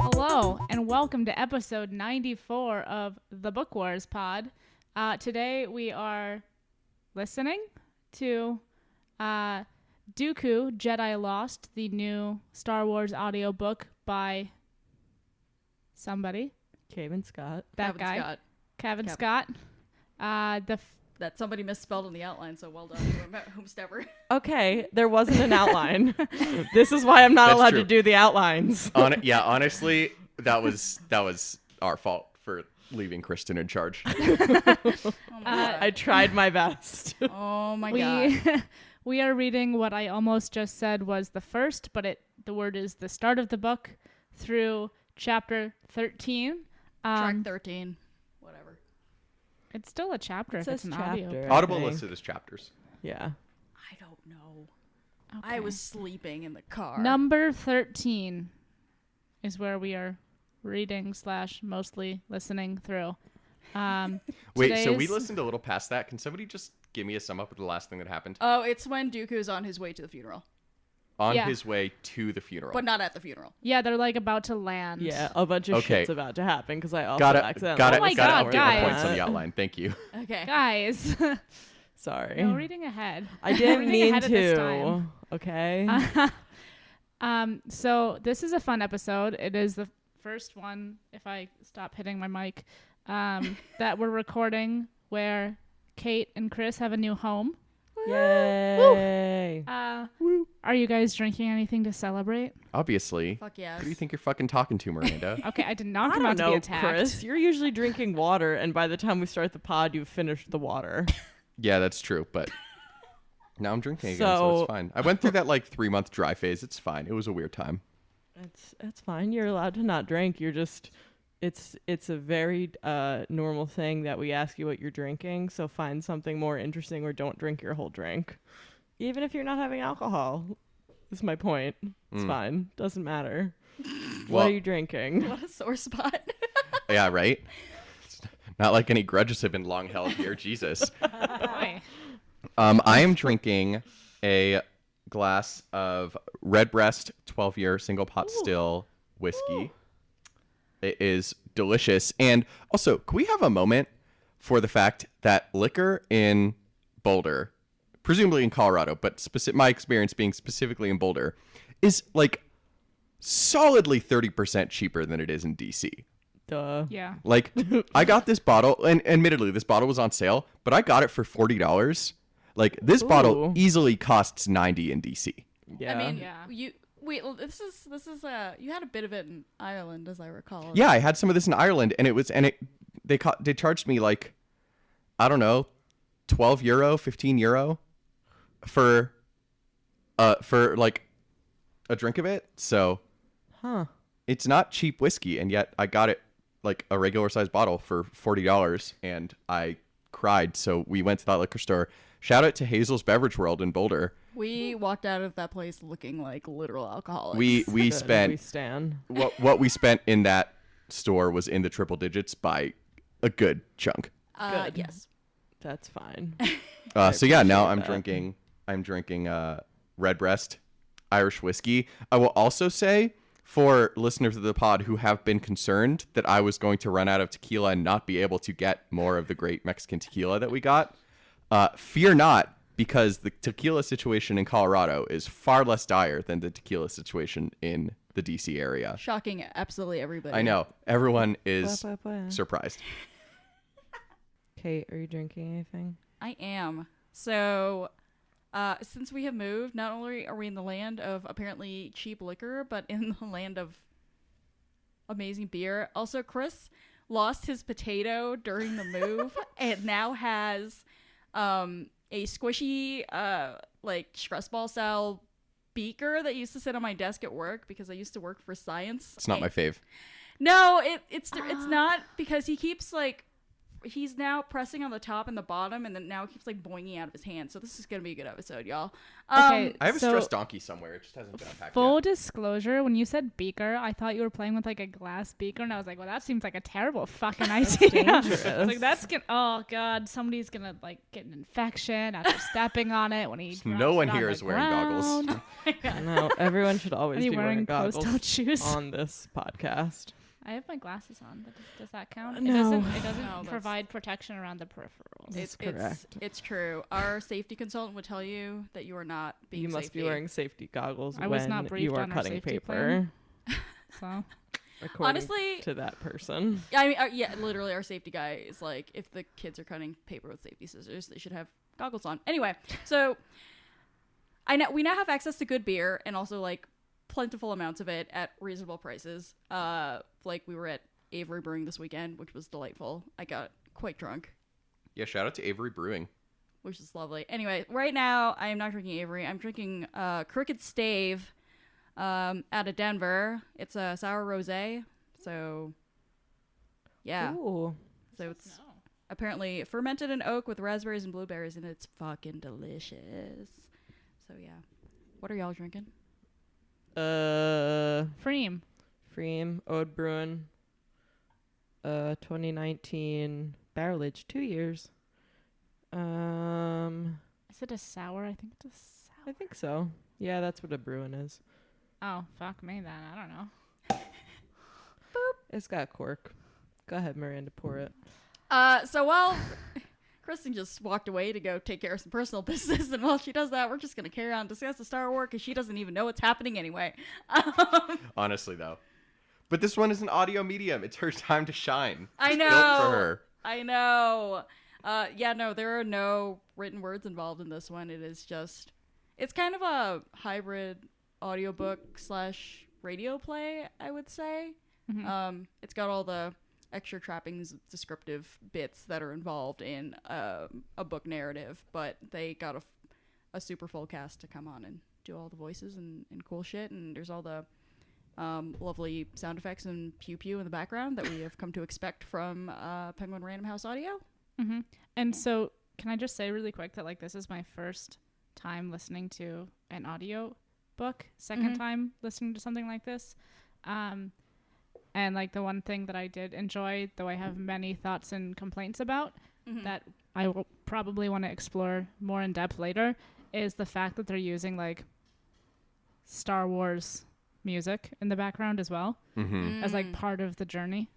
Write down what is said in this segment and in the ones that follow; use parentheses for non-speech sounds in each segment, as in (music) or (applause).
Hello, and welcome to episode 94 of the Book Wars Pod. Uh, today we are listening to uh, Dooku Jedi Lost, the new Star Wars audiobook by somebody. Cavan Scott. That Cavan guy, Scott. Kevin Kevin. Scott. Uh, the f- That somebody misspelled in the outline, so well done, whomever- whomstever. (laughs) Okay, there wasn't an outline. (laughs) (laughs) this is why I'm not That's allowed true. to do the outlines. Hon- yeah, honestly, that was that was our fault for leaving Kristen in charge. Oh my Uh, I tried my best. Oh my we god. We are reading what I almost just said was the first, but it the word is the start of the book through chapter 13. Track Um, 13. Whatever. it's still a chapter It if it's says an chapter. I Audible think. listed as chapters. Yeah. I don't know. I was sleeping in the car. Number 13 is where we are reading slash mostly listening through. Um, (laughs) Wait, so we listened a little past that. Can somebody just give me a sum up of the last thing that happened Oh, it's when Dooku's on his way to the funeral, on Yeah. his way to the funeral? but not at the funeral. Yeah, they're like about to land. Yeah, a bunch of Okay. shit's about to happen because I also got it. accidentally. Got it. Oh my got God, it. guys. Points on the outline. Thank you. (laughs) Okay. Guys, (laughs) Sorry. no reading ahead. I didn't Reading mean ahead at this to. time. Okay. (laughs) Um, so this is a fun episode. It is the first one, if I stop hitting my mic, um, that we're recording where Kate and Chris have a new home. Yay. Uh, are you guys drinking anything to celebrate? Obviously. Fuck yes. Who do you think you're fucking talking to, Miranda? (laughs) Okay, I did not come don't out to be attacked. Chris. You're usually drinking water, and by the time we start the pod, you've finished the water. (laughs) yeah, that's true, but (laughs) now I'm drinking again, so, So- it's fine. I went through that like three month dry phase. It's fine. It was a weird time. It's it's fine. You're allowed to not drink. You're just it's it's a very uh normal thing that we ask you what you're drinking. So find something more interesting or don't drink your whole drink. Even if you're not having alcohol. Is my point. It's Mm. fine. Doesn't matter. what are you drinking? (laughs) What a sore spot. (laughs) Yeah, right? It's not like any grudges have been long held here. Jesus. (laughs) Boy. Um, I am drinking a glass of Redbreast 12 year single pot still whiskey. It is delicious. And also, can we have a moment for the fact that liquor in Boulder, presumably in Colorado, but speci- my experience being specifically in Boulder, is like solidly 30% cheaper than it is in DC. Duh. Yeah. Like, I got this bottle, and admittedly, this bottle was on sale, but I got it for forty dollars. Like, this bottle easily costs ninety in DC. Yeah. I mean, Yeah. you wait. well, This is this is uh you had a bit of it in Ireland, as I recall. Yeah, I had some of this in Ireland, and it was, and it they caught they charged me like, I don't know, twelve euro, fifteen euro, for, uh, for like, a drink of it. So huh. it's not cheap whiskey, and yet I got it like a regular sized bottle for forty dollars, and I cried. So we went to that liquor store. Shout out to Hazel's Beverage World in Boulder. We walked out of that place looking like literal alcoholics. We (laughs) we Good, We spent stand. what what we spent in that store was in the triple digits by a good chunk. uh, Good. yes. That's fine. (laughs) Uh, so yeah, now I'm that. drinking. I'm drinking uh, Redbreast Irish whiskey. I will also say for listeners of the pod who have been concerned that I was going to run out of tequila and not be able to get more of the great Mexican tequila that we got, uh, fear not because the tequila situation in Colorado is far less dire than the tequila situation in the DC area. Shocking absolutely everybody. I know everyone is surprised. (laughs) Kate, are you drinking anything? I am. So, uh, since we have moved, not only are we in the land of apparently cheap liquor, but in the (laughs) land of amazing beer. Also, Chris lost his potato during the move (laughs) and now has um, a squishy, uh, like stress ball style beaker that used to sit on my desk at work because I used to work for science. It's not my fave. No, it it's it's not because he keeps like he's now pressing on the top and the bottom, and then now it keeps like boinging out of his hand. So this is gonna be a good episode, y'all. Um, Okay, I have a So- stressed donkey somewhere. It just hasn't been unpacked Full yet. disclosure, when you said beaker, I thought you were playing with like a glass beaker, and I was like, well, that seems like a terrible fucking (laughs) idea. (laughs) dangerous. like that's gonna. Oh god, somebody's gonna like get an infection after (laughs) stepping on it when he. No one it on here the is wearing goggles. ground. No, everyone should always be wearing wearing closed-toed goggles shoes? on this podcast. I have my glasses on, but does, does that count? No. It doesn't. It doesn't No, provide protection around the peripherals. That's it's, it's correct. it's true. Our safety consultant would tell you that you are not being. you must safety. be wearing safety goggles I was when not you briefed are on cutting safety paper. plan. (laughs) So According Honestly, to that person. I mean, uh, yeah, literally, our safety guy is like, if the kids are cutting paper with safety scissors, they should have goggles on. Anyway, so I know we now have access to good beer and also like plentiful amounts of it at reasonable prices. Uh, like we were at Avery Brewing this weekend, which was delightful. I got quite drunk, Yeah, shout out to Avery Brewing. which is lovely. Anyway, right now I am not drinking Avery. I'm drinking uh, Crooked Stave um, out of Denver. It's a sour rosé. So yeah, Ooh. so it's apparently fermented in oak with raspberries and blueberries, and it's fucking delicious. So yeah, what are y'all drinking? Uh, Freem. Freem, Oude Bruin, uh, 2019 barrel age, two years. Um, Is it a sour? I think it's a sour. I think so. Yeah, that's what a Bruin is. Oh fuck me then. I don't know. Boop. It's got cork. Go ahead, Miranda, pour it. Uh, so while Kristen just walked away to go take care of some personal (laughs) business, and while she does that, we're just gonna carry on and discuss the Star Wars because she doesn't even know what's happening anyway. Um, (laughs) Honestly, though. But this one is an audio medium. It's her time to shine. I know. For her. I know. Uh, yeah, no, there are no written words involved in this one. It is just, it's kind of a hybrid audiobook slash radio play, I would say. Mhm. Um, it's got all the extra trappings, descriptive bits that are involved in um a book narrative, but they got a super full cast to come on and do all the voices and, and cool shit. And there's all the um, lovely sound effects and pew pew in the background that we have come to expect from uh, Penguin Random House Audio. hmm And so, can I just say really quick that like this is my first time listening to an audio book, 2nd Mhm. time listening to something like this. Um, and like the one thing that I did enjoy, though I have many thoughts and complaints about, Mm-hmm. that I will probably want to explore more in depth later, is the fact that they're using like Star Wars music in the background as well Mm-hmm. as Mm. like part of the journey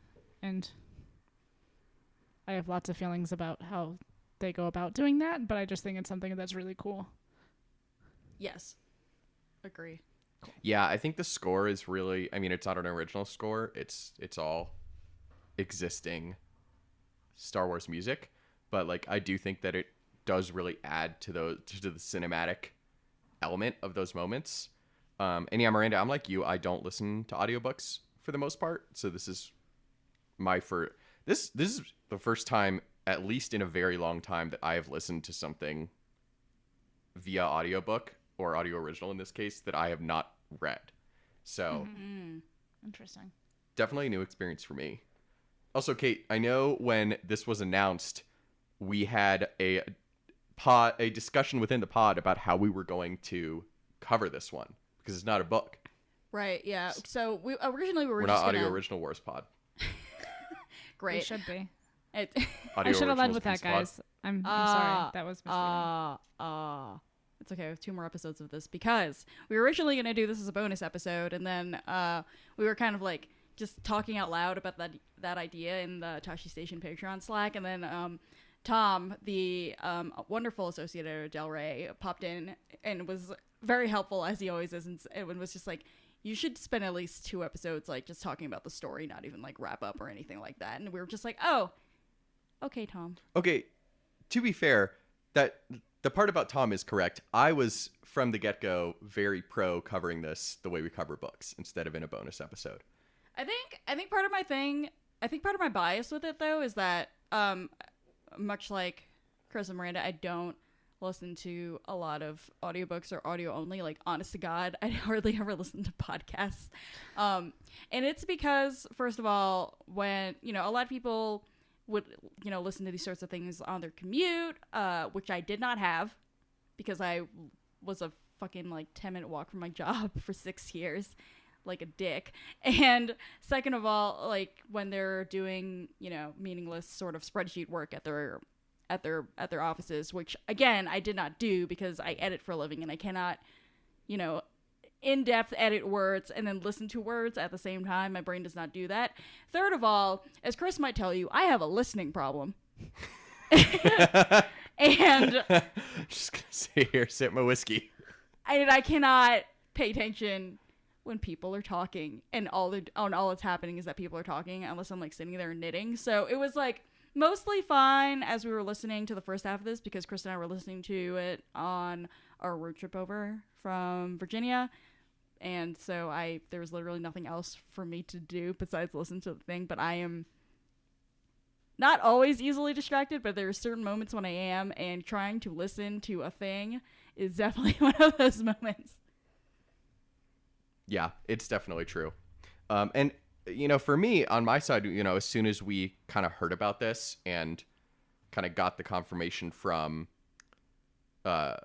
and i have lots of feelings about how they go about doing that but i just think it's something that's really cool yes, agree. Yeah, I think the score is really. I mean, it's not an original score. It's it's all existing Star Wars music, but like I do think that it does really add to those to the cinematic element of those moments. Um, and yeah, Miranda, I'm like you. I don't listen to audiobooks for the most part, so this is my first. This this is the first time, at least in a very long time, that I have listened to something via audiobook or audio original in this case that I have not read. So Mm. interesting definitely a new experience for me. Also, Kate, I know when this was announced, we had a pod, a discussion within the pod about how we were going to cover this one because it's not a book. Right, yeah. So we originally we were, We're just not audio gonna, original wars pod. (laughs) we Great. should be It, i should have led with that guys i'm, I'm sorry that was misleading. Uh, uh, it's okay. We have two more episodes of this because we were originally going to do this as a bonus episode, and then uh, we were kind of like just talking out loud about that that idea in the Tashi Station Patreon Slack, and then um, Tom, the um, wonderful associate editor Del Rey, popped in and was very helpful as he always is, and, and was just like. You should spend at least two episodes like just talking about the story, not even like wrap up or anything like that. And we were just like, "Oh, okay, Tom." Okay, to be fair, that the part about Tom is correct. I was from the get go very pro covering this the way we cover books instead of in a bonus episode. I think I think part of my thing, I think part of my bias with it though is that um much like Chris and Miranda, I don't listen to a lot of audiobooks or audio only. Like honest to God, I (laughs) hardly ever listen to podcasts. Um and it's because first of all, when, you know, a lot of people would you know listen to these sorts of things on their commute, uh, which I did not have because I was a fucking like ten minute walk from my (laughs) job for six years, like a dick. And second of all, like when they're doing you know meaningless sort of spreadsheet work at their at their at their offices, which again I did not do because I edit for a living and I cannot, you know, in depth edit words and then listen to words at the same time. My brain does not do that. Third of all, as Chris might tell you, I have a listening problem. and (laughs) Just gonna sit here, sip my whiskey. and I cannot pay attention when people are talking and all the and all that's happening is that people are talking unless I'm like sitting there knitting. So it was like mostly fine as we were listening to the first half of this because Chris and I were listening to it on our road trip over from Virginia. And so I there was literally nothing else for me to do besides listen to the thing, but I am not always easily distracted, but there are certain moments when I am, and trying to listen to a thing is (laughs) definitely one of those moments. Yeah, it's definitely true. Um, and you know, for me on my side, you know, as soon as we kind of heard about this and kind of got the confirmation from uh,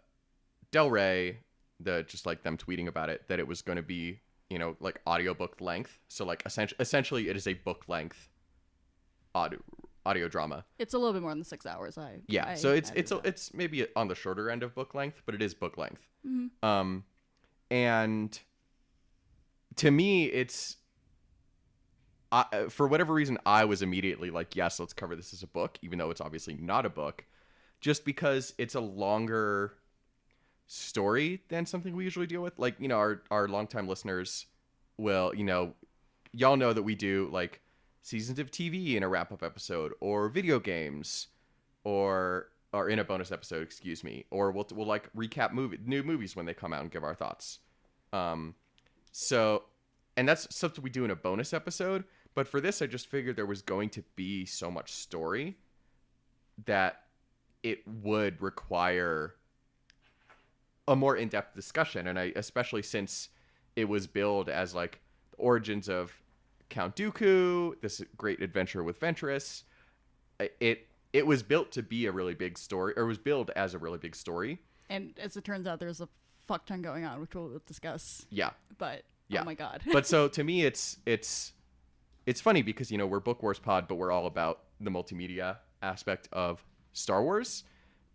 Del Rey, the just like them tweeting about it, that it was going to be, you know, like audiobook length. So like essentially, essentially, it is a book length audio audio drama. It's a little bit more than six hours. I Yeah, I so it's added it's a, it's maybe on the shorter end of book length, but it is book length. Um, and to me, it's I, for whatever reason I was immediately like, yes, let's cover this as a book, even though it's obviously not a book, just because it's a longer story than something we usually deal with. Like you know, our our longtime listeners will you know, y'all know that we do like seasons of TV in a wrap up episode or video games or or in a bonus episode, excuse me, or we'll we'll like recap movie new movies when they come out and give our thoughts. Um, so, and that's something we do in a bonus episode. But for this, I just figured there was going to be so much story that it would require a more in-depth discussion, and I especially since it was billed as like the origins of Count Dooku, this great adventure with Ventress. It it was built to be a really big story, or was billed as a really big story. and as it turns out, there's a fuck ton going on, which we'll discuss. Yeah, But Yeah. oh my god, but so (laughs) to me, it's it's it's funny because you know we're Book Wars Pod, but we're all about the multimedia aspect of Star Wars,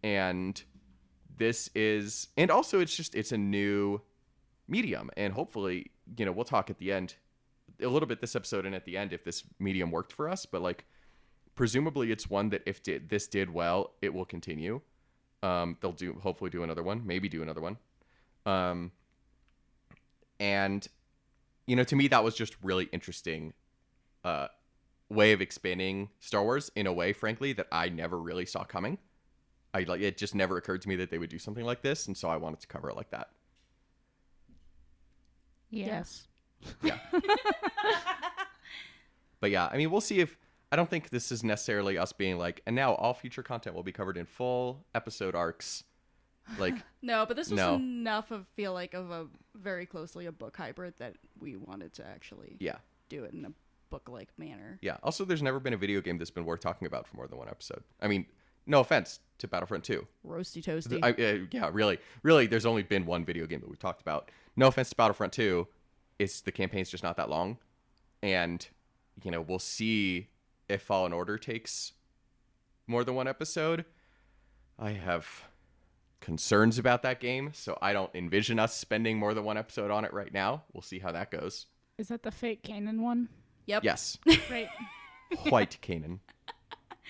and this is, and also it's just it's a new medium, and hopefully you know we'll talk at the end a little bit this episode and at the end if this medium worked for us, but like presumably it's one that if did, this did well, it will continue. Um, they'll do hopefully do another one, maybe do another one. Um, and you know, to me that was just really interesting uh way of expanding Star Wars in a way, frankly, that I never really saw coming. I like it just never occurred to me that they would do something like this, and so I wanted to cover it like that. yes, Yeah. (laughs) but yeah, I mean, we'll see if I don't think this is necessarily us being like, and now all future content will be covered in full episode arcs. Like, (laughs) no, but this was No. enough of feel like of a very closely a book hybrid that we wanted to actually yeah, do it in a book like manner. yeah. Also, there's never been a video game that's been worth talking about for more than one episode. I mean, no offense to Battlefront 2. Roasty toasty. I, uh, yeah, really, really. There's only been one video game that we've talked about. No offense to Battlefront 2, it's the campaign's just not that long, and you know we'll see if Fallen Order takes more than one episode. I have concerns about that game, so I don't envision us spending more than one episode on it right now. We'll see how that goes. Is that the fake Kanan one? yep. Yes, right. (laughs) White Kanan.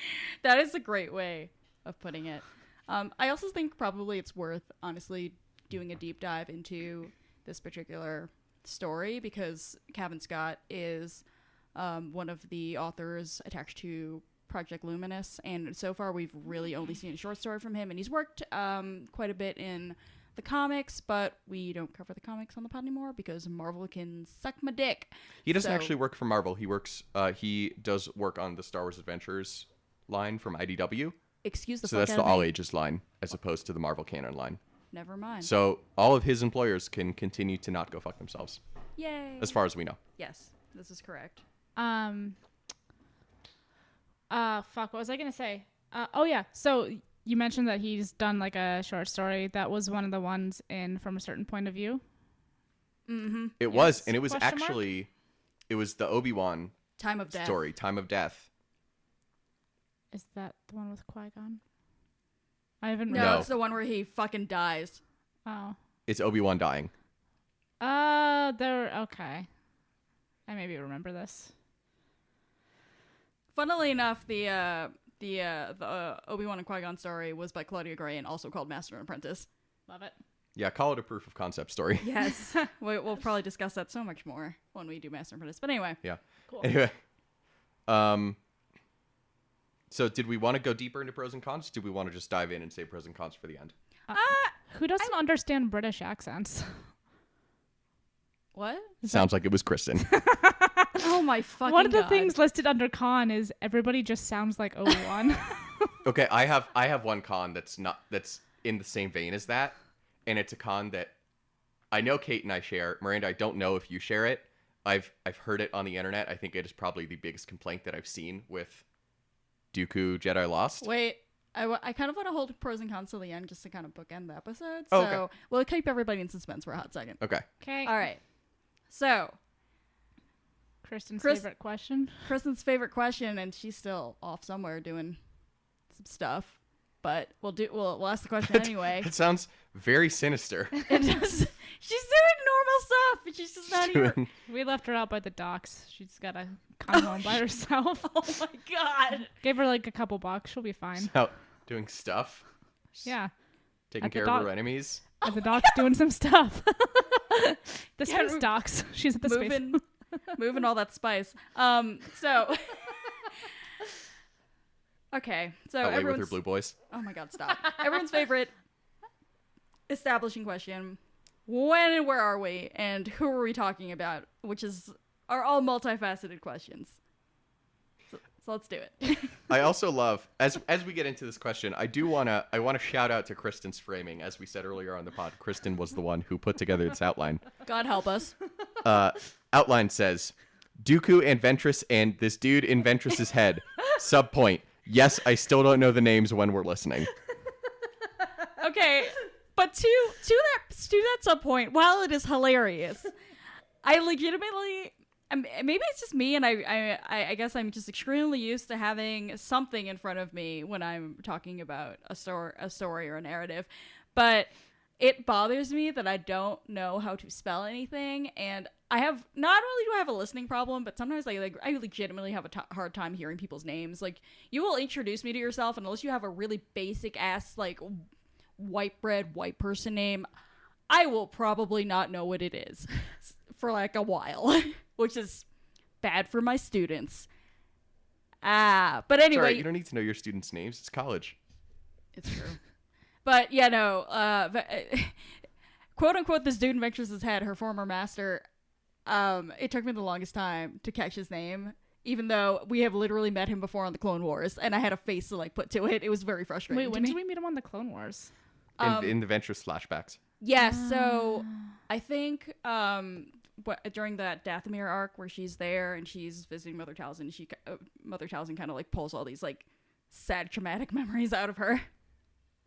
(laughs) that is a great way of putting it. Um, I also think probably it's worth honestly doing a deep dive into this particular story because Cavan Scott is um, one of the authors attached to Project Luminous, and so far we've really only seen a short story from him, and he's worked um, quite a bit in the comics, but we don't cover the comics on the pod anymore because Marvel can suck my dick. He doesn't So- actually work for Marvel. He works. Uh, he does work on the Star Wars Adventures line from IDW. Excuse the so that's the all ages line as opposed to the Marvel canon line. Never mind. So all of his employers can continue to not go fuck themselves, Yay. as far as we know. yes, this is correct. Um, Uh, fuck. What was I gonna say? Uh, oh yeah. So you mentioned that he's done like a short story. That was one of the ones in from a certain point of view. Mm-hmm. It was, and it was question mark? actually, it was the Obi Wan Time of death. story, Time of Death. Is that the one with Qui Gon? I haven't. No, No. it's the one where he fucking dies. Oh. It's Obi Wan dying. Uh, there. Okay. I maybe remember this. Funnily enough, the uh, the uh, the uh, Obi Wan and Qui Gon story was by Claudia Gray and also called Master and Apprentice. Love it. Yeah, call it a proof of concept story. (laughs) Yes, (laughs) we, we'll probably discuss that so much more when we do Master and Apprentice. But anyway, Yeah. Cool. Anyway, um, so did we want to go deeper into pros and cons? Did we want to just dive in and say pros and cons for the end? Uh, uh, who doesn't understand British accents? what? Sounds like it was Kristen. (laughs) Oh my fucking! One of the God. things listed under con is everybody just sounds like Obi Wan. (laughs) okay, I have I have one con that's not that's in the same vein as that, and it's a con that I know Kate and I share. Miranda, I don't know if you share it. I've I've heard it on the internet. I think it is probably the biggest complaint that I've seen with Dooku Jedi Lost. Wait, I, w- I kind of want to hold pros and cons till the end just to kind of bookend the episode. Oh, So okay. we'll keep everybody in suspense for a hot second. Okay. okay. All right. So Kristen's Chris- favorite question. Kristen's favorite question, and she's still off somewhere doing some stuff. But we'll do. We'll, we'll ask the question (laughs) anyway. It sounds very sinister. It just, she's doing normal stuff, but she's just not here. Doing- We left her out by the docks. She's got to come home by herself. (laughs) Oh my god. Gave her like a couple bucks. She'll be fine. out doing stuff, Yeah. taking At care dock- of her enemies. At the docks doing some stuff. (laughs) the Yeah, space docks. (laughs) She's at the space. moving, moving all that spice. Um. So. okay. So Away with her blue boys. Oh my god! Stop. everyone's favorite establishing question: When and where are we, and who are we talking about? Which is are all multifaceted questions. So, so let's do it. (laughs) I also (laughs) love as as we get into this question, I do wanna I wanna shout out to Kristen's framing. As we said earlier on the pod, Kristen was the one who put together this outline. God help us. (laughs) Uh, outline says Dooku and Ventress and this dude in Ventress's head. Subpoint. Yes, I still don't know the names when we're listening. Okay, but to to that to that point, while it is hilarious, I legitimately. um, Maybe it's just me, and I, I, I- guess I'm just extremely used to having something in front of me when I'm talking about a story, a story or a narrative. But it bothers me that I don't know how to spell anything, and I have not only do I have a listening problem, but sometimes I like I legitimately have a t- hard time hearing people's names. Like you will introduce me to yourself, unless you have a really basic ass like white bread white person name, I will probably not know what it is (laughs) for like a while, (laughs) which is bad for my students. Ah, but anyway, alright, you don't need to know your students' names. It's college. it's true. (laughs) but yeah, no. Uh, v- quote unquote, this dude in Ventress's head, her former master. Um, it took me the longest time to catch his name, even though we have literally met him before on the Clone Wars, and I had a face to like put to it. It was very frustrating. Wait, to when me. did we meet him on the Clone Wars? In, Um, in the Ventress flashbacks. Yeah, so I think um what, during that Dathomir arc where she's there and she's visiting Mother Talzin, she uh, Mother Talzin kind of like pulls all these like sad traumatic (laughs) memories out of her,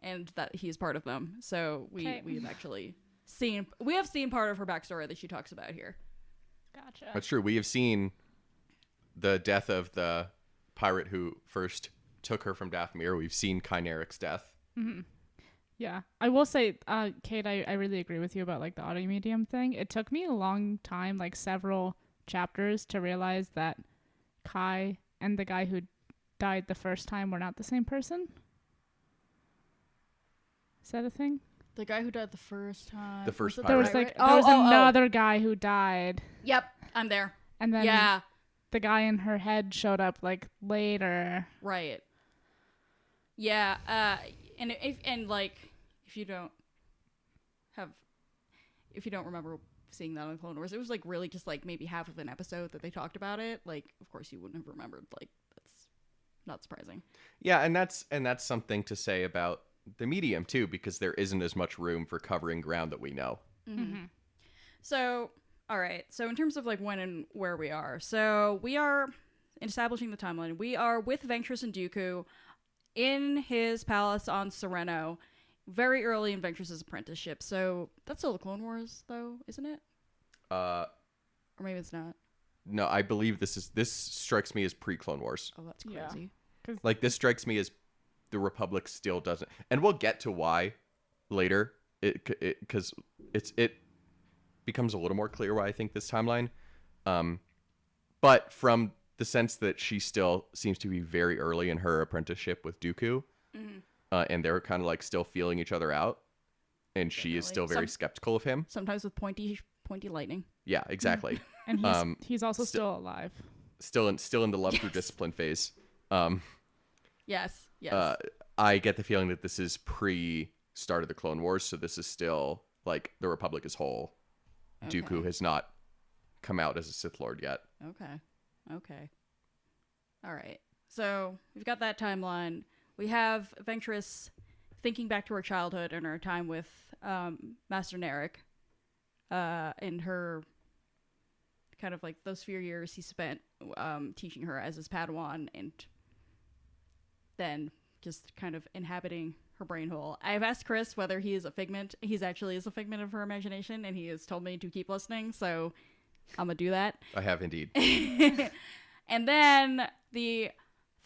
and that he's part of them. So we Okay. we've actually seen we have seen part of her backstory that she talks about here. Gotcha. That's true. We have seen the death of the pirate who first took her from Dathomir. We've seen Ky Narec's death. Yeah, I will say, uh, Kate, I, I really agree with you about like the audio medium thing. It took me a long time, like several chapters, to realize that Ky and the guy who died the first time were not the same person. Is that a thing? The guy who died the first time. The first it pirate. There was like Oh, there was oh, oh. another guy who died, Yep, I'm there. and then yeah, the guy in her head showed up like later. Right. Yeah, uh and if and like if you don't have if you don't remember seeing that on Clone Wars, it was like really just like maybe half of an episode that they talked about it. Like of course you wouldn't have remembered like that's not surprising. Yeah, and that's and that's something to say about the medium too, because there isn't as much room for covering ground that we know. Mm-hmm. Mm-hmm. So, all right. So in terms of like when and where we are. So we are establishing the timeline, we are with Ventress and Dooku in his palace on Serenno, very early in Ventress's apprenticeship. So that's still the Clone Wars, though, isn't it? Uh, Or maybe it's not. no, I believe this is this strikes me as pre Clone Wars. Oh, that's Yeah. crazy. Like this strikes me as the Republic still doesn't, and we'll get to why later. It because it's it becomes a little more clear why I think this timeline. Um, but from the sense that she still seems to be very early in her apprenticeship with Dooku, uh, and they're kind of like still feeling each other out, and she is still very Some- skeptical of him. Sometimes with pointy, pointy lightning. Yeah, (laughs) exactly. And he's Um, he's also sti- still alive. still in still in the love through discipline phase. Um, Yes. Yes. uh, I get the feeling that this is pre start of the Clone Wars, so this is still like the Republic as whole. Dooku has not come out as a Sith Lord yet. Okay. Okay. All right. So we've got that timeline. We have Ventress thinking back to her childhood and her time with um, Master Narec, uh, and her kind of like those few years he spent um, teaching her as his Padawan, and then just kind of inhabiting her brain hole. I've asked Chris whether he is a figment. He's actually is a figment of her imagination, and he has told me to keep listening. So I'm gonna do that. I have indeed. (laughs) and then the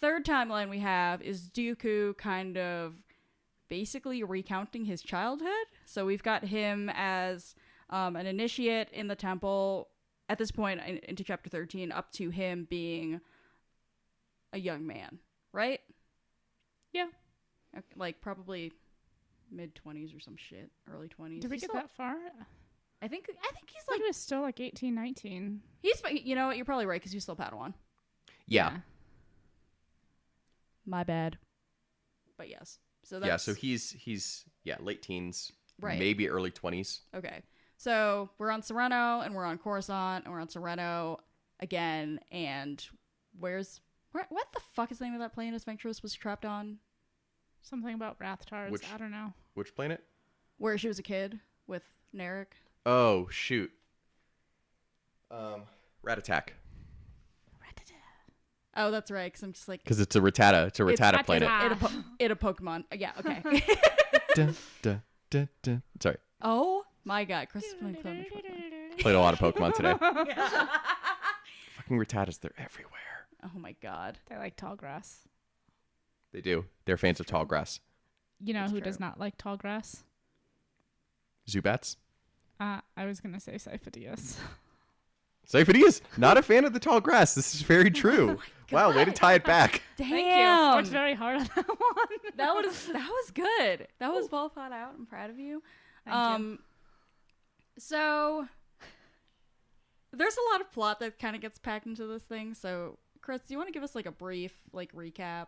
third timeline we have is Dooku kind of basically recounting his childhood. So we've got him as um, an initiate in the temple at this point in, into chapter 13, up to him being a young man, right? Yeah. Like probably mid 20s or some shit, early 20s. Did we He's get still- that far? I I think I think he's thought like he was still like 18, 19. he's you know what you're probably right because he's still Padawan. Yeah. My bad. But yes. So that's Yeah, so he's he's yeah, late teens, Right. maybe early 20s. Okay. So we're on Serenno and we're on Coruscant and we're on Serenno again. And where's where, what the fuck is the name of that planet As Ventress was trapped on? Something about Rathtars. Which- I don't know. Which planet? Where she was a kid with Narec. Oh, shoot. Um Rattatak. Oh, that's right. Because I'm just like Because it's a Rattata. It's a It's Rattata Rattata. planet. It a, po- it a Pokemon. Uh, Yeah. Okay. (laughs) Dun, dun, dun, dun. Sorry. oh my God, Chris is playing so much Pokemon. Played a lot of Pokemon today. (laughs) Fucking Rattatas, they're everywhere. Oh my God. They're like tall grass. They do. They're fans of tall grass. You know That's who does not like tall grass? Zubats? Uh, I was gonna say Sifo-Dyas. Sifo-Dyas, (laughs) not a fan of the tall grass. This is very true. wow, way to tie it back. Damn. (laughs) Thank you. Worked very hard on that (laughs) one. that was that was good. That was well thought out. I'm proud of you. Thank you. um so there's a lot of plot that kind of gets packed into this thing. So Chris, do you want to give us like a brief like recap?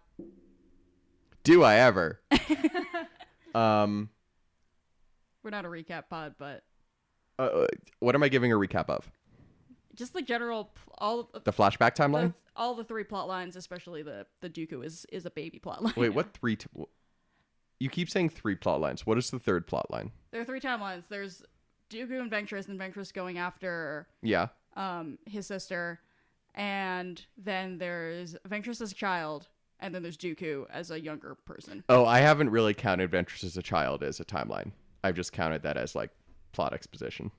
Do I ever? um, We're not a recap pod, but uh, what am I giving a recap of? just the general pl- all of The flashback the, timeline? all the three plot lines, especially the the Dooku is is a baby plot line. Wait, what (laughs) three? T- wh- you keep saying three plot lines. What is the third plot line? There are three timelines. There's Dooku and Ventress, and Ventress going after Yeah. um his sister, and then there's Ventress as a child, and then there's Dooku as a younger person. Oh, I haven't really counted Ventress as a child as a timeline. I've just counted that as like plot exposition.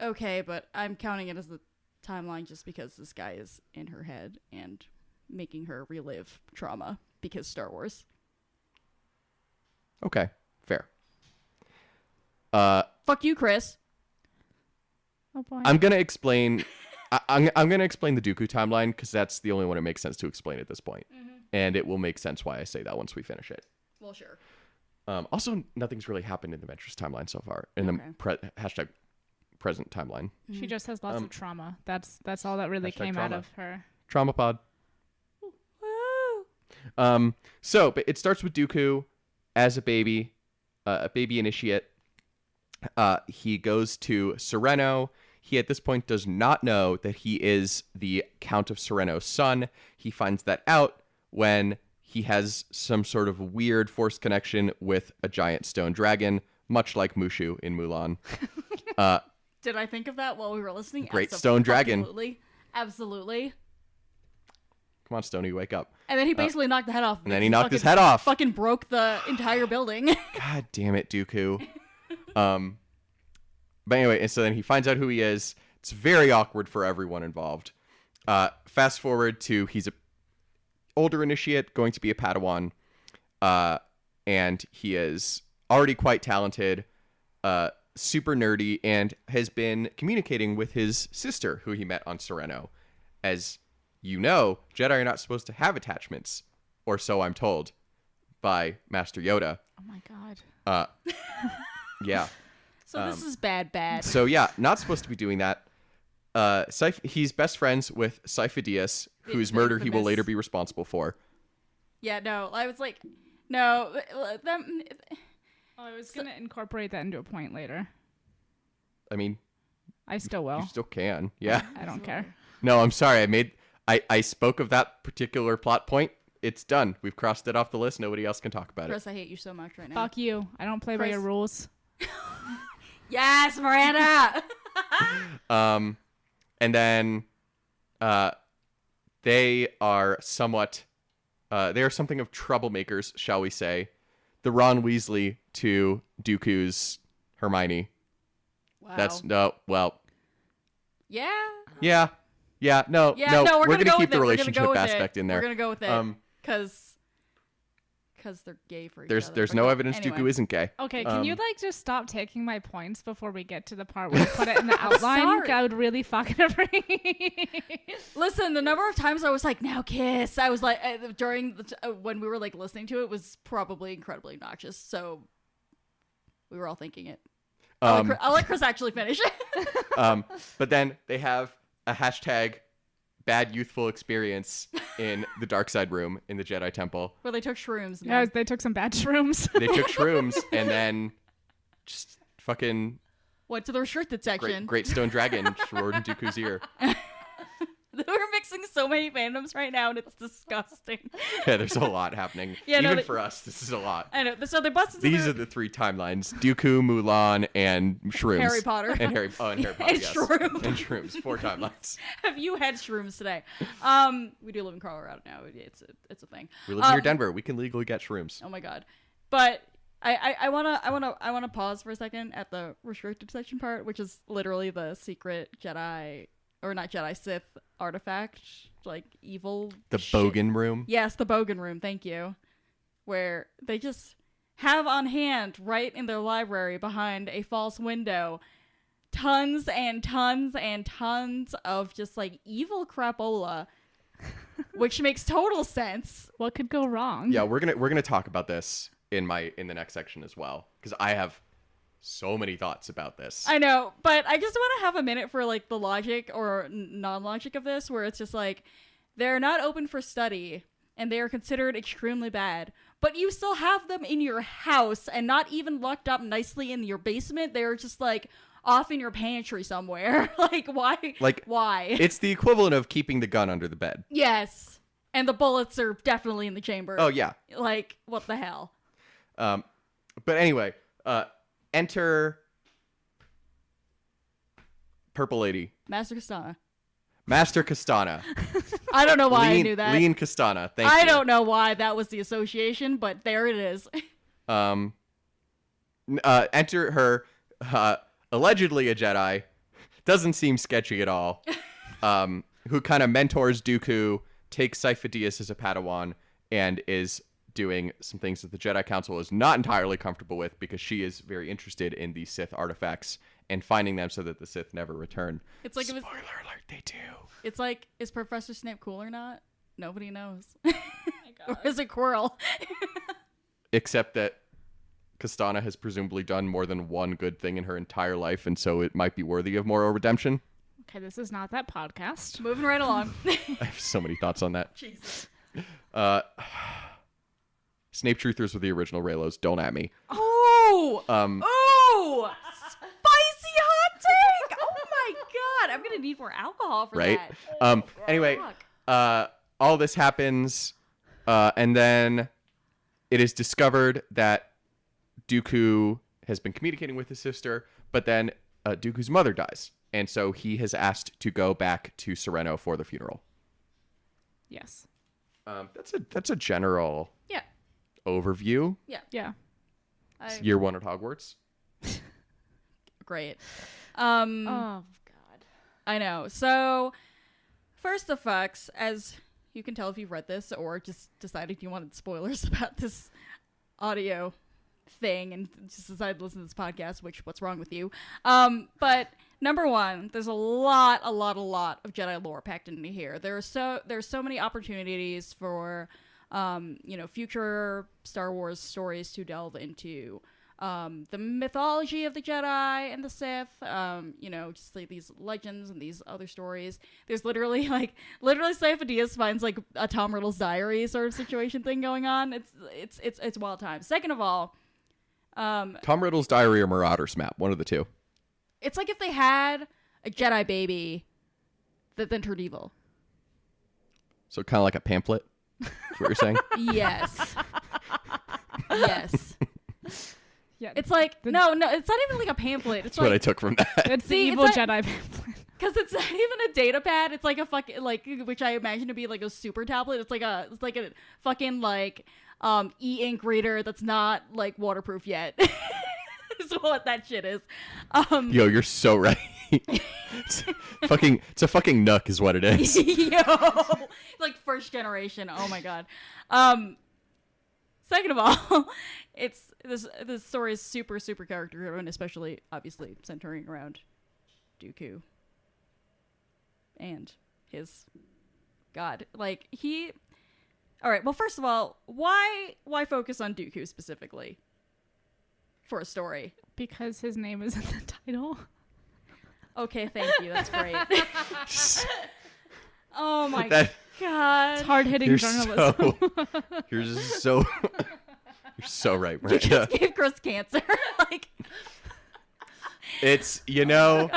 Okay, but I'm counting it as the timeline just because this guy is in her head and making her relive trauma because Star Wars. Okay, fair. Uh, Fuck you, Chris. Oh boy. I'm gonna explain. (laughs) I, I'm I'm gonna explain the Dooku timeline because that's the only one it makes sense to explain at this point. and it will make sense why I say that once we finish it. Well, sure. Um, also, nothing's really happened in the Ventress timeline so far. In Okay. the pre- hashtag present timeline, she just has lots Um, of trauma. That's that's all that really hashtag came out of her. trauma pod. Woo! Um, so but it starts with Dooku as a baby, uh, a baby initiate. Uh, he goes to Serenno. He at this point does not know that he is the Count of Serenno's son. He finds that out when he has some sort of weird force connection with a giant stone dragon, much like Mushu in Mulan. (laughs) uh, Did I think of that while we were listening? Great stone dragon. Absolutely. Absolutely. come on, Stony, wake up. And then he basically knocked the head off. Uh, And then he knocked his head off. Fucking broke the entire building. (laughs) God damn it, Dooku. um, but anyway, and so then he finds out who he is. It's very awkward for everyone involved. Uh, fast forward to he's a older initiate, going to be a Padawan, uh, and he is already quite talented, uh, super nerdy, and has been communicating with his sister, who he met on Serenno. As you know, Jedi are not supposed to have attachments, or so I'm told, by Master Yoda. Oh my god. Uh, (laughs) yeah. so this is bad, bad. So yeah, not supposed to be doing that. Uh, Syph- he's best friends with Sifo-Dyas, whose The murder he will later be responsible for. Yeah, no. I was like, no. Them, Oh, I was gonna incorporate that into a point later. I mean, I still you will. still can. Yeah. I don't care. No, I'm sorry. I made. I I spoke of that particular plot point. It's done. We've crossed it off the list. Nobody else can talk about it. Chris, I hate you so much right now. Fuck you. I don't play by your rules. (laughs) Yes, Miranda. (laughs) Um, and then, uh, they are somewhat, uh, they are something of troublemakers, shall we say? The Ron Weasley to Dooku's Hermione. wow. That's no, well, yeah. yeah, yeah, no, Yeah. no. No, we're, gonna, gonna, go keep the it. Relationship go aspect it. in there. We're gonna go with it. Um, Cause, cause they're gay for each there's other. there's But no go- evidence anyway. Dooku isn't gay. Okay, can you Um, like just stop taking my points before we get to the part where you put it in the (laughs) outline? sorry. I would really fucking (laughs) appreciate. Listen, the number of times I was like, "Now kiss," I was like, uh, during the t- uh, when we were like listening to it was probably incredibly obnoxious. So we were all thinking it. I'll, let Um, Chris, I'll let Chris actually finish. (laughs) um, but then they have a hashtag bad youthful experience in the dark side room in the Jedi Temple. Well, they took shrooms. And yeah, they took some bad shrooms. They took (laughs) shrooms and then just fucking went to the restricted section. great, great stone dragon roared in Dooku's (laughs) ear. (laughs) We're mixing so many fandoms right now, and it's disgusting. (laughs) Yeah, there's a lot happening. (laughs) Yeah, no, Even they- for us, this is a lot. I know. So they busted. These are the three timelines: Dooku, Mulan, and shrooms. Harry Potter. and Harry. Oh, and Harry Potter. And yes. shrooms. And shrooms. Four timelines. Have you had shrooms today? Um, we do live in Colorado now. It's a, it's a thing. We live near Um, Denver. We can legally get shrooms. Oh my god. But I, I, I wanna I wanna I wanna pause for a second at the restricted section part, which is literally the secret Jedi or not Jedi Sith artifact, like evil The shit. Bogan room. Yes, the Bogan room, thank you. Where they just have on hand right in their library behind a false window tons and tons and tons of just like evil crapola (laughs) which makes total sense. what could go wrong? Yeah, we're gonna we're gonna talk about this in my in the next section as well because I have so many thoughts about this. I know, but I just want to have a minute for like the logic or non-logic of this, where it's just like they're not open for study and they are considered extremely bad, but you still have them in your house and not even locked up nicely in your basement. They're just like off in your pantry somewhere. (laughs) like why? Like, why? it's the equivalent of keeping the gun under the bed. yes, and the bullets are definitely in the chamber. Oh yeah. like what the hell? Um, but anyway, uh, enter Purple Lady, Master Kostana. Master Kostana. (laughs) I don't know why lean, I knew that. Lene Kostana. Thank you. I you. don't know why that was the association, but there it is. (laughs) Um, uh, enter her, uh, allegedly a Jedi, doesn't seem sketchy at all. (laughs) Um, who kind of mentors Dooku, takes Sifo-Dyas as a Padawan, and is doing some things that the Jedi Council is not entirely comfortable with because she is very interested in the Sith artifacts and finding them so that the Sith never return. It's like it was. Spoiler alert, they do. It's like is Professor Snape cool or not? Nobody knows. (laughs) (laughs) or is it Quirrell? (laughs) Except that Kostana has presumably done more than one good thing in her entire life, and so it might be worthy of moral redemption. Okay, this is not that podcast. Moving right along. I have so many thoughts on that. Jesus. Uh, Snape truthers were the original Reylos. Don't at me. Oh. Um, Oh. Spicy hot take. Oh my god. I'm gonna need more alcohol for right? that. Um, anyway, uh, all this happens, uh, and then it is discovered that Dooku has been communicating with his sister, but then uh, Dooku's mother dies, and so he has asked to go back to Serenno for the funeral. Yes. Um, that's a that's a general Yeah. Overview. Yeah. I, Year one at Hogwarts. (laughs) great. Um, Oh God. I know. So, first the fucks, as you can tell if you've read this or just decided you wanted spoilers (laughs) about this audio thing and just decided to listen to this podcast, which what's wrong with you? Um, but number one, there's a lot, a lot, a lot of Jedi lore packed into here. There are so there's so many opportunities for um, you know, future Star Wars stories to delve into um, the mythology of the Jedi and the Sith, um, you know, just like these legends and these other stories. There's literally (laughs) like literally Sifo Dyas finds like a Tom Riddle's diary sort of situation thing going on. It's it's it's it's wild times. Second of all, um, Tom Riddle's Diary or Marauders map, one of the two. it's like if they had a Jedi baby that then turned evil. So kind of like a pamphlet. Is what you're saying? (laughs) Yes. yes. (laughs) Yeah. It's like The- no, no. It's not even like a pamphlet. It's That's what I took from that. it's the See, it's evil like- Jedi pamphlet. (laughs) because it's not even a data pad. It's like a fucking like which I imagine to be like a super tablet. It's like a it's like a fucking like um e ink reader that's not like waterproof yet. is what that shit is. Um, Yo, you're so right. It's (laughs) fucking, it's a fucking nook, is what it (laughs) is. Yo, like first generation. Oh my god. Um, second of all, (laughs) it's this this story is super super character driven, especially obviously centering around Dooku and his god. Like he. All right. Well, first of all, why why focus on Dooku specifically for a story? Because his name is in the title. Okay, thank you. That's great. (laughs) (laughs) oh my That- god. It's hard hitting You're journalism. so, (laughs) you're just so, you're so right, You Miranda. just gave Chris cancer. like, It's you oh know,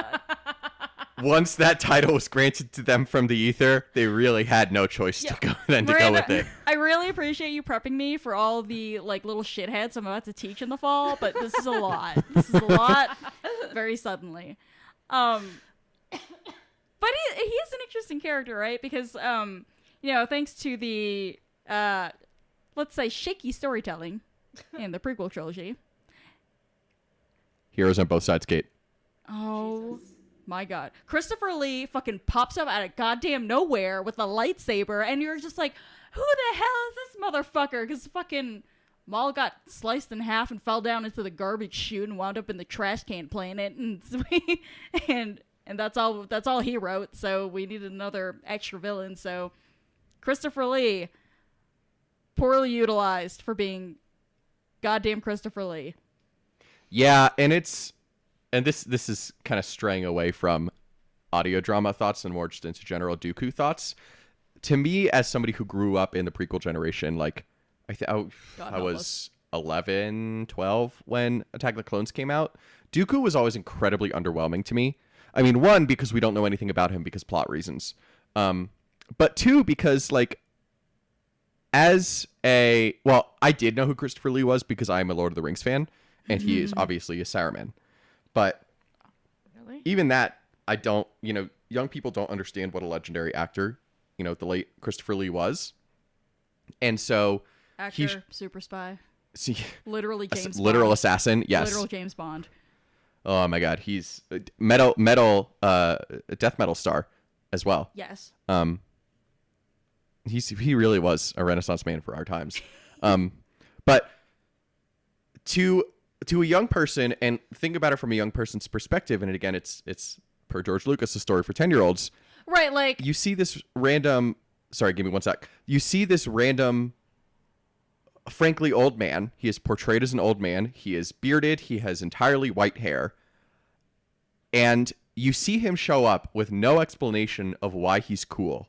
once that title was granted to them from the ether, they really had no choice to go than to go Miranda, with it. I really appreciate you prepping me for all the like little shitheads I'm about to teach in the fall, but this is a lot. This is a lot very suddenly. Um but he he is an interesting character, right? Because um you know, thanks to the uh let's say shaky storytelling in the prequel trilogy. Heroes on both sides gate. Oh my god. Christopher Lee fucking pops up out of goddamn nowhere with a lightsaber, and you're just like, who the hell is this motherfucker? Because fucking Maul got sliced in half and fell down into the garbage chute and wound up in the trash can planet, and (laughs) we, and and that's all that's all he wrote. So we needed another extra villain. So Christopher Lee, poorly utilized for being goddamn Christopher Lee. Yeah, and it's and this this is kind of straying away from audio drama thoughts and more just into general Dooku thoughts. To me, as somebody who grew up in the prequel generation, like I think God I was 11, 12 when Attack of the Clones came out. Dooku was always incredibly underwhelming to me. I mean, one because we don't know anything about him because plot reasons, um, but two because like as a well, I did know who Christopher Lee was because I am a Lord of the Rings fan, and he is obviously a Saruman. But Really? even that, I don't. You know, young people don't understand what a legendary actor, you know, the late Christopher Lee was, and so Actor, sh- super spy, see, literally James literal Bond. assassin. Yes. literal James Bond. Oh my God, he's uh, metal, metal, uh, death metal star as well. Yes. Um, he's he really was a renaissance man for our times. (laughs) Um, but to to a young person, and think about it from a young person's perspective, and again, it's it's per George Lucas, a story for ten year olds. Right, like You see this random. Sorry, give me one sec. You see this random. Frankly, old man. He is portrayed as an old man. He is bearded. He has entirely white hair. And you see him show up with no explanation of why he's cool,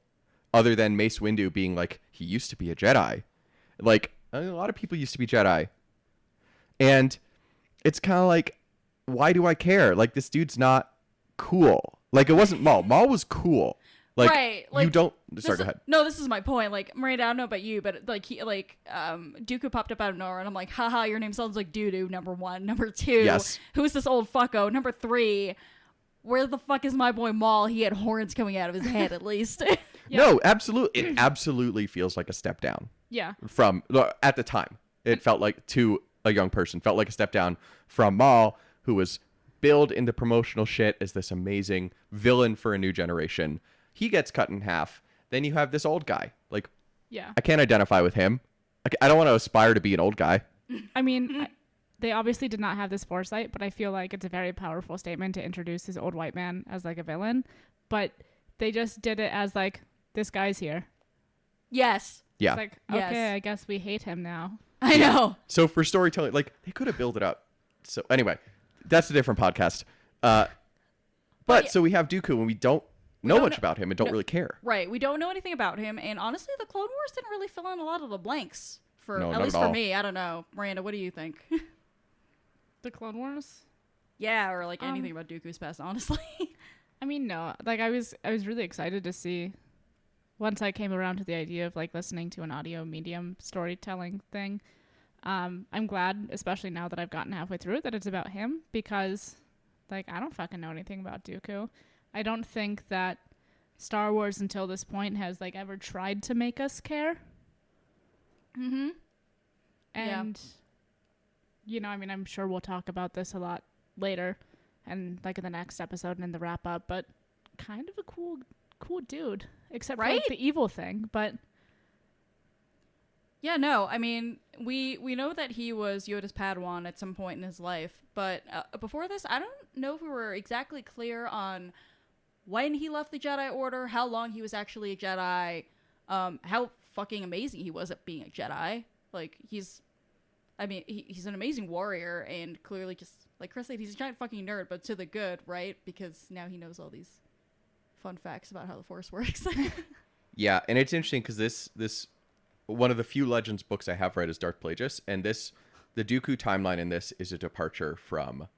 other than Mace Windu being like, he used to be a Jedi. Like, a lot of people used to be Jedi. And it's kind of like, why do I care? Like, this dude's not cool. Like, it wasn't Maul. Maul was cool. Like, Right, you don't. Sorry, go ahead. No, this is my point. Like Miranda, I don't know about you, but like he like um Dooku popped up out of nowhere and I'm like, haha, your name sounds like Doodoo, number one. Number two, Yes. who's this old fucko? Number three, where the fuck is my boy Maul? He had horns coming out of his head at least. (laughs) No, absolutely. It (clears throat) absolutely feels like a step down Yeah. from at the time. It felt like to a young person felt like a step down from Maul, who was billed in the promotional shit as this amazing villain for a new generation. He gets cut in half. Then you have this old guy. Like Yeah. I can't identify with him. I don't want to aspire to be an old guy. I mean, I- they obviously did not have this foresight, but I feel like it's a very powerful statement to introduce this old white man as like a villain. But they just did it as like this guy's here. Yes. Yeah. It's like Yes. okay, I guess we hate him now. I know. So for storytelling, like they could have built it up. So anyway, that's a different podcast. Uh, but yeah- so we have Dooku, and we don't know don't much know- about him and don't really care. Right. We don't know anything about him, and honestly, the Clone Wars didn't really fill in a lot of the blanks. For No, at least at for me, I don't know. Miranda, what do you think? (laughs) The Clone Wars. yeah, or like Um, anything about Dooku's past, honestly. (laughs) I mean, no. Like I was, I was really excited to see. Once I came around to the idea of like listening to an audio medium storytelling thing, um, I'm glad, especially now that I've gotten halfway through it, that it's about him because, like, I don't fucking know anything about Dooku. I don't think that Star Wars until this point has like ever tried to make us care. mm-hmm. Yeah. And you know, I mean, I'm sure we'll talk about this a lot later and like in the next episode and in the wrap up, but kind of a cool cool dude. Except for like the evil thing, but Yeah, no. I mean, we we know that he was Yoda's Padawan at some point in his life, but uh, before this, I don't know if we were exactly clear on when he left the Jedi Order, how long he was actually a Jedi, um, how fucking amazing he was at being a Jedi. Like he's, I mean, he, he's an amazing warrior, and clearly just like Chris said, he's a giant fucking nerd, but to the good, right? Because now he knows all these fun facts about how the Force (laughs) works. (laughs) Yeah, and it's interesting because this this one of the few Legends books I have read is Darth Plagueis, and this the Dooku timeline in this is a departure from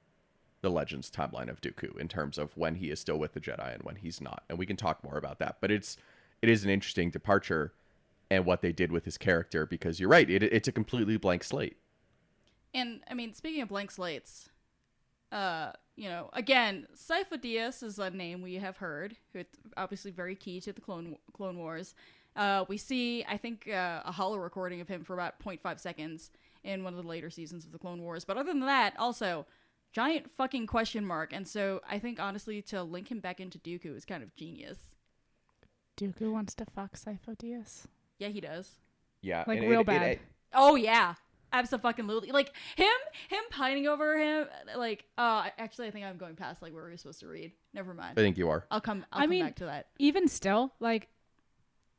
the Legends timeline of Dooku in terms of when he is still with the Jedi and when he's not, and we can talk more about that. But it's it is an interesting departure and what they did with his character because you're right, it, it's a completely blank slate. And I mean, speaking of blank slates, uh, you know, again, Sifo Dyas is a name we have heard, who it's obviously very key to the Clone Clone Wars. Uh, we see, I think, uh, a hollow recording of him for about 0.5 seconds in one of the later seasons of the Clone Wars. But other than that, also giant fucking question mark. And so I think honestly, to link him back into Dooku is kind of genius. Dooku wants to fuck Sifo Dyas. Yeah, he does. Yeah, Like, and real it- it- bad. it- Oh yeah, absolutely. Like him, him pining over him. Like, uh, actually, I think I'm going past like where we were supposed to read. Never mind. I think you are. I'll come. I'll I come mean- back to that. Even still, like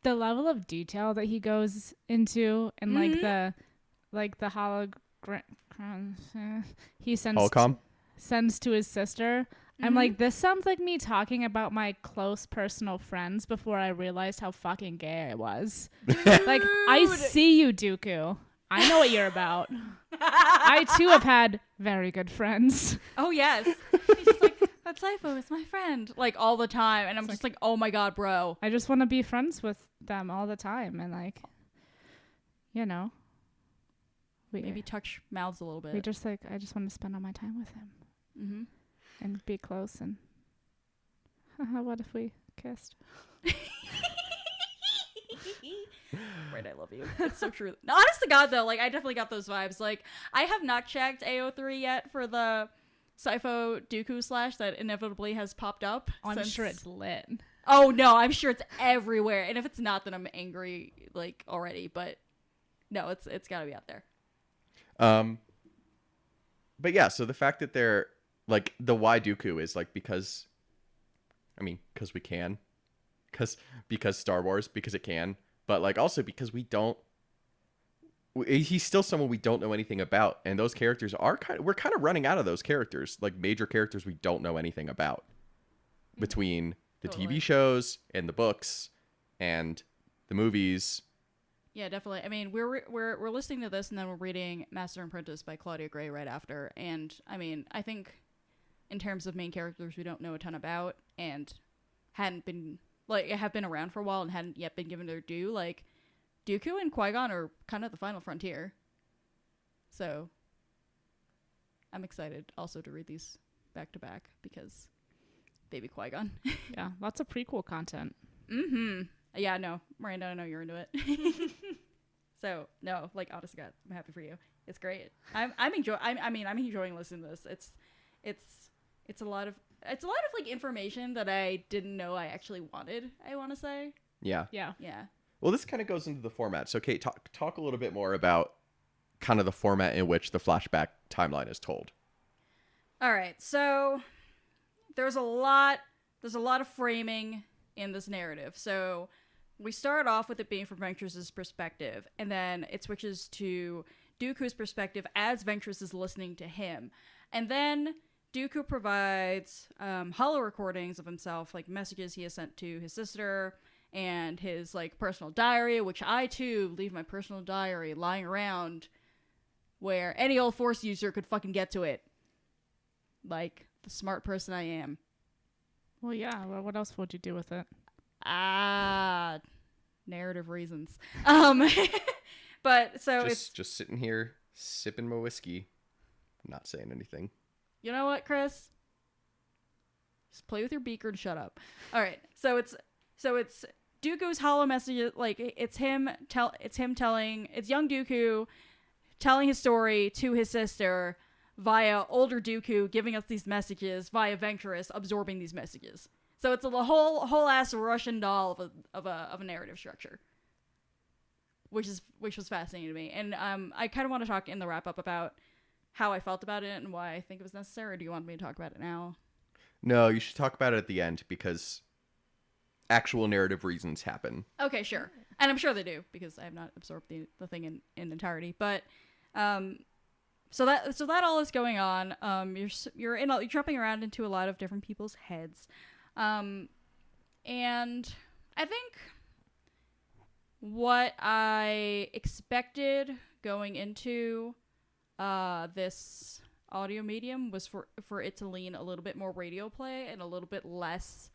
the level of detail that he goes into and like Mhm. the like the hologram (laughs) he sends Holcom. Sends to his sister. I'm Mhm. like, this sounds like me talking about my close personal friends before I realized how fucking gay I was. (laughs) like, I see you, Dooku. I know what you're about. I too have had very good friends. (laughs) Oh yes. He's just like that. Sifo is my friend, like all the time, and I'm just like, oh my god, bro. I just want to be friends with them all the time, and like, you know, we Maybe touch mouths a little bit. we just like I just want to spend all my time with him mm-hmm. and be close and. (laughs) what if we kissed? (laughs) Right, I love you. (laughs) It's so true. No, honest to God, though, like I definitely got those vibes. Like I have not checked AO3 yet for the Sifo Dooku slash that inevitably has popped up. Oh, I'm since- sure it's lit. Oh no, I'm sure it's everywhere. And if it's not, then I'm angry like already. But no, it's it's got to be out there. Um, but yeah, so the fact that they're like the why Dooku is like because, I mean, because we can, because because Star Wars because it can, but like also because we don't. He's still someone we don't know anything about, and those characters are kind. Of, we're kind of running out of those characters, like major characters we don't know anything about, mm-hmm. between the Totally. TV shows and the books, and the movies. Yeah, definitely. I mean, we're we're we're listening to this and then we're reading Master and Apprentice by Claudia Gray right after. And I mean, I think in terms of main characters we don't know a ton about and hadn't been like have been around for a while and hadn't yet been given their due, like Dooku and Qui-Gon are kind of the final frontier. So I'm excited also to read these back to back because baby Qui-Gon. (laughs) Yeah, lots of prequel content. mm-hmm. Yeah, no, Miranda, I know you're into it. (laughs) so no, like honest God, I'm happy for you. It's great. I'm I'm enjoy. I'm, I mean, I'm enjoying listening to this. It's it's it's a lot of it's a lot of like information that I didn't know I actually wanted. I want to say, Yeah. Yeah. yeah. Well, this kind of goes into the format. So, Kate, talk talk a little bit more about kind of the format in which the flashback timeline is told. All right, so there's a lot there's a lot of framing in this narrative. So we start off with it being from Ventress's perspective, and then it switches to Dooku's perspective as Ventress is listening to him. And then Dooku provides um, hollow recordings of himself, like messages he has sent to his sister and his like personal diary, which I too leave my personal diary lying around where any old force user could fucking get to it like the smart person I am. Well, yeah. Well, what else would you do with it? Ah, narrative reasons. (laughs) Um, (laughs) but so just it's just sitting here sipping my whiskey, not saying anything. You know what, Chris? Just play with your beaker and shut up. All right, so it's so it's Dooku's hollow message. Like it's him tell it's him telling it's young Dooku telling his story to his sister via older Dooku giving us these messages via Ventress absorbing these messages. So it's a whole whole ass Russian doll of a of a of a narrative structure, which is which was fascinating to me. And um, I kind of want to talk in the wrap up about how I felt about it and why I think it was necessary. Or do you want me to talk about it now? No, you should talk about it at the end because actual narrative reasons happen. Okay, sure. And I'm sure they do because I have not absorbed the, the thing in, in entirety. But um, so that so that all is going on. Um, you're you're in a, you're jumping around into a lot of different people's heads, um, and I think what I expected going into uh, this audio medium was for for it to lean a little bit more radio play and a little bit less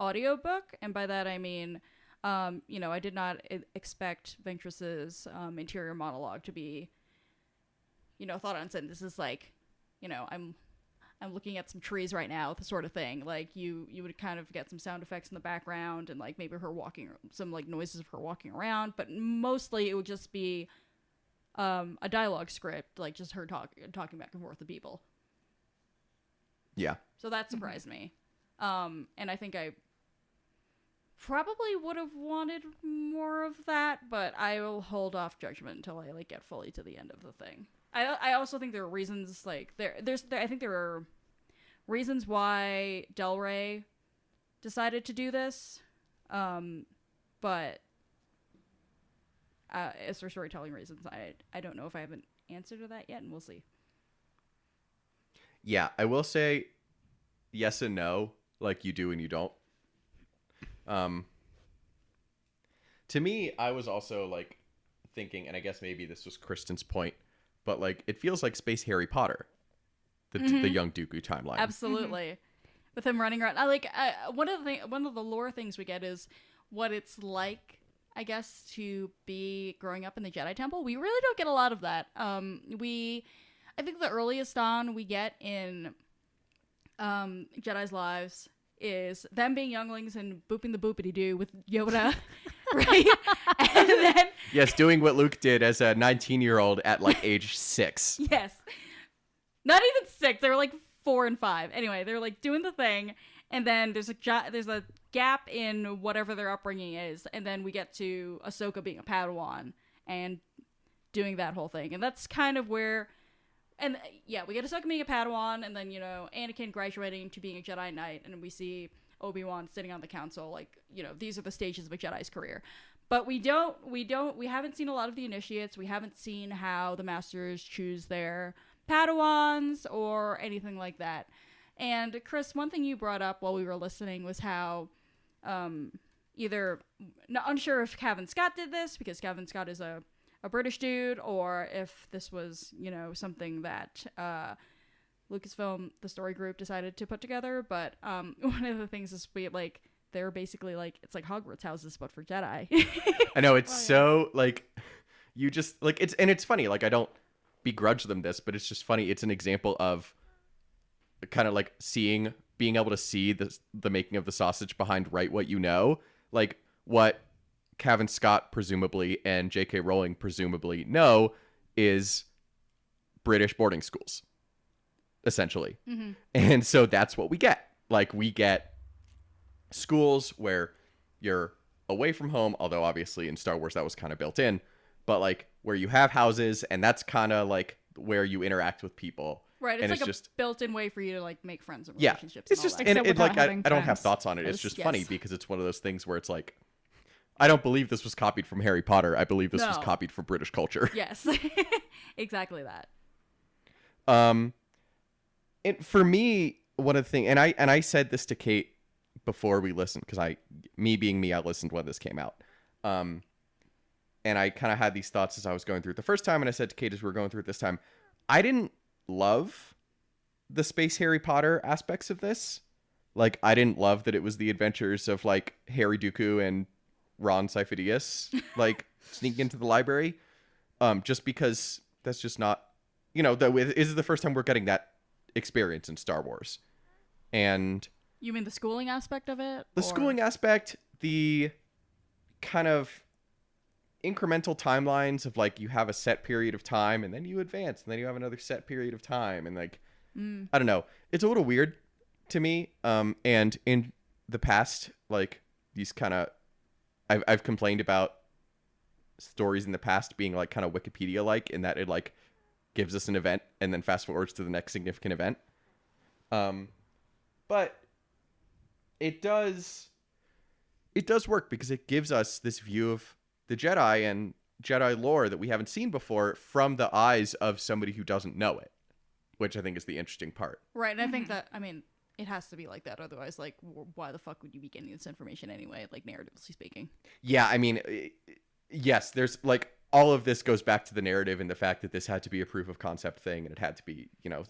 audiobook, and by that I mean um, you know, I did not I- expect Ventress's um, interior monologue to be, you know, thought on sentence. This is like, you know, I'm, I'm looking at some trees right now, the sort of thing. Like you, you would kind of get some sound effects in the background and like maybe her walking, some like noises of her walking around, but mostly it would just be, um, a dialogue script, like just her talk, talking back and forth to people. Yeah. So that surprised me. Um, and I think I probably would have wanted more of that, but I will hold off judgment until I like get fully to the end of the thing. I I also think there are reasons like there there's there, I think there are reasons why Del Rey decided to do this. Um, but uh, as for storytelling reasons, I I don't know if I have an answer to that yet, and we'll see. Yeah, I will say yes and no, like you do and you don't. Um to me, I was also like thinking, and I guess maybe this was Kristen's point, but like it feels like Space Harry Potter, the the young Dooku timeline. Absolutely. With him running around, I like uh, one of the thing, one of the lore things we get is what it's like, I guess, to be growing up in the Jedi Temple. We really don't get a lot of that. Um, we, I think the earliest on we get in, um, Jedi's lives is them being younglings and booping the boopity doo with Yoda, (laughs) right? and then yes, doing what Luke did as a 19 year old at like age six. (laughs) Yes. Not even six. They were like four and five. Anyway, they're like doing the thing, and then there's a ja- there's a gap in whatever their upbringing is, and then we get to Ahsoka being a Padawan and doing that whole thing, and that's kind of where. And uh, yeah, we get Ahsoka being a Padawan, and then you know Anakin graduating to being a Jedi Knight, and we see Obi Wan sitting on the council. Like you know, these are the stages of a Jedi's career. But we don't, we don't, we haven't seen a lot of the initiates. We haven't seen how the masters choose their Padawans or anything like that. And Chris, one thing you brought up while we were listening was how um, either not unsure if Cavan Scott did this because Cavan Scott is a, a British dude, or if this was you know something that uh, Lucasfilm, the story group, decided to put together. But um, (laughs) one of the things is we like they're basically like it's like Hogwarts houses but for Jedi. I know it's (laughs) Oh, yeah. so like you just like it's and it's funny like I don't begrudge them this, but it's just funny. It's an example of kind of like seeing being able to see the the making of the sausage behind write what you know, like what Cavan Scott presumably and J.K. Rowling presumably know is British boarding schools, essentially. Mm-hmm. And so that's what we get. Like we get schools where you're away from home, although obviously in Star Wars that was kind of built in, but like where you have houses and that's kind of like where you interact with people. Right, it's and like it's a just built-in way for you to like make friends and yeah, relationships. it's and just that. and Except like I, I don't have thoughts on it. It's Yes. just funny because it's one of those things where it's like, I don't believe this was copied from Harry Potter. I believe this was copied from British culture. (laughs) yes, (laughs) exactly that. Um, it for me, one of the things and I and I said this to Kate before we listened because I, me being me, I listened when this came out. Um, and I kind of had these thoughts as I was going through it the first time, and I said to Kate as we were going through it this time, I didn't love the space Harry Potter aspects of this. Like, I didn't love that it was the adventures of like Harry Dooku and Ron Sifo-Dyas, (laughs) like sneaking into the library. Um, just because that's just not, you know, that this is the first time we're getting that experience in Star Wars, and You mean the schooling aspect of it? the or- schooling aspect, the kind of incremental timelines of like you have a set period of time and then you advance and then you have another set period of time and like Mm. I don't know. It's a little weird to me. Um, and in the past, like these kind of, I've I've complained about stories in the past being like kind of Wikipedia like in that it like gives us an event and then fast forwards to the next significant event. Um, but it does it does work because it gives us this view of the Jedi and Jedi lore that we haven't seen before from the eyes of somebody who doesn't know it, which I think is the interesting part. Right, and I think mm-hmm. that I mean it has to be like that. Otherwise, like, why the fuck would you be getting this information anyway? Like, narratively speaking. Yeah, I mean, yes, there's like all of this goes back to the narrative and the fact that this had to be a proof of concept thing and it had to be, you know,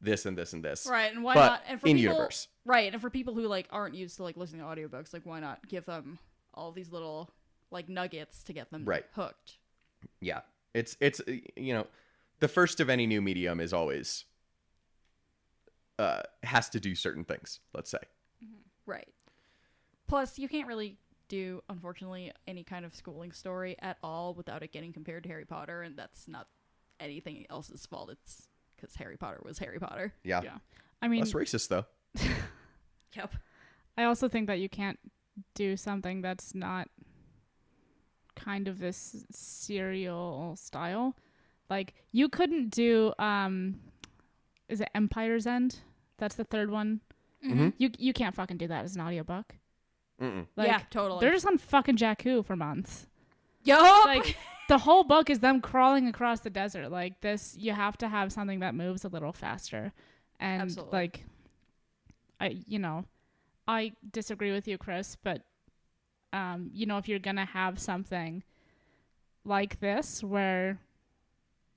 this and this and this. Right, and why But not? And for in people, universe. right? And for people who like aren't used to like listening to audiobooks, like, why not give them all these little like nuggets to get them Right. hooked? Yeah. It's it's uh, you know, the first of any new medium is always uh has to do certain things, let's say. Right. Plus, you can't really do, unfortunately, any kind of schooling story at all without it getting compared to Harry Potter, and that's not anything else's fault. It's because Harry Potter was Harry Potter. Yeah. Yeah. I mean, Less racist though. (laughs) Yep. I also think that you can't do something that's not kind of this serial style. Like you couldn't do um is it Empire's End? That's the third one. Mhm. You you can't fucking do that as an audiobook. Mm-mm. Like yeah, totally. they're just on fucking Jakku for months. Yup. Like the whole book is them crawling across the desert. Like this you have to have something that moves a little faster. And Absolutely. like I you know, I disagree with you, Chris, but um, you know, if you're gonna have something like this where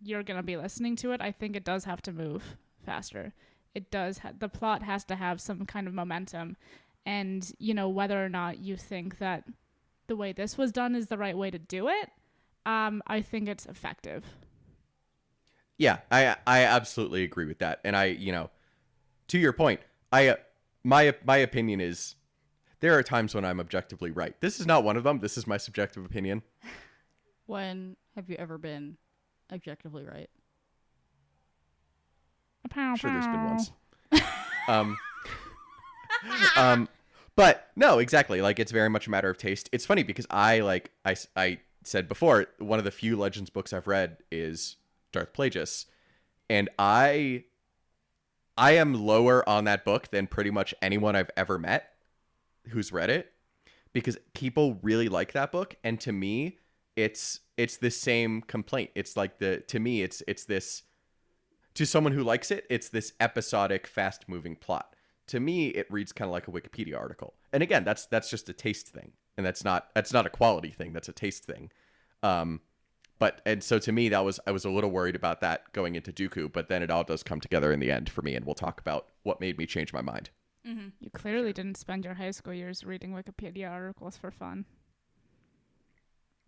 you're gonna be listening to it, I think it does have to move faster. It does. Ha- the plot has to have some kind of momentum, and you know whether or not you think that the way this was done is the right way to do it. Um, I think it's effective. Yeah, I I absolutely agree with that. And I, you know, to your point, I my my opinion is there are times when I'm objectively right. This is not one of them. This is my subjective opinion. (laughs) when have you ever been objectively right? I'm sure there's been once. (laughs) um, um, but no, exactly. Like it's very much a matter of taste. It's funny because I like I I said before one of the few Legends books I've read is Darth Plagueis, and I I am lower on that book than pretty much anyone I've ever met who's read it because people really like that book and to me it's it's the same complaint. It's like the to me it's it's this to someone who likes it it's this episodic fast moving plot. To me it reads kind of like a wikipedia article. And again that's that's just a taste thing and that's not that's not a quality thing that's a taste thing. Um but and so to me that was i was a little worried about that going into dooku but then it all does come together in the end for me and we'll talk about what made me change my mind You clearly didn't spend your high school years reading Wikipedia articles for fun.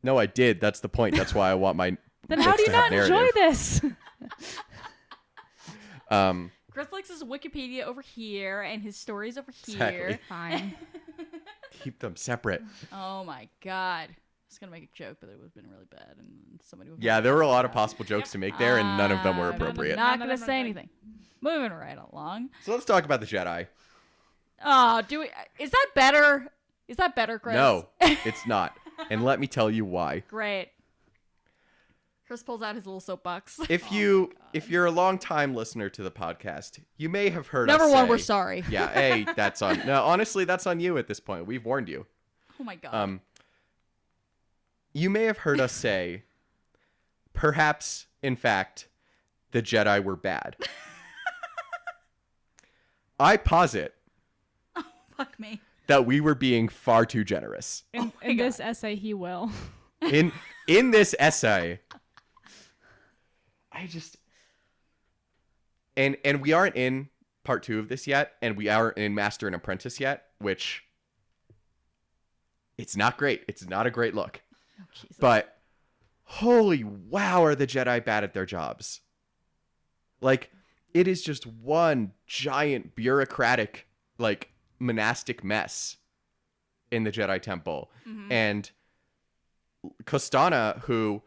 no i did that's the point that's why i want my (laughs) Then how do you to have not enjoy this? (laughs) um Chris likes his Wikipedia over here and his stories over Exactly. here. Fine. (laughs) keep them separate. Oh my god. I was gonna make a joke, but it would have been really bad, and somebody would. Yeah, there were a lot of possible jokes to make there, and none of them were Ah, appropriate. Not gonna say anything. Moving right along. So let's talk about the Jedi. Oh, do we? Is that better? Is that better, Chris? No, (laughs) it's not. And let me tell you why. Great. Chris pulls out his little soapbox. If (laughs) you if you're a long time listener to the podcast, you may have heard Number us one, say- we're sorry. (laughs) Yeah, hey, that's on. No, honestly, that's on you at this point. We've warned you. Oh my god. Um, you may have heard us say, perhaps, in fact, the Jedi were bad. I posit Fuck me. that we were being far too generous. In, oh my in this essay, he will. In in this essay, I just and and we aren't in part two of this yet, and we aren't in Master and Apprentice yet, which it's not great. It's not a great look. Oh Jesus. But holy wow, are the Jedi bad at their jobs? Like, it is just one giant bureaucratic, like, monastic mess in the Jedi Temple. Mm-hmm. And Kostana, who,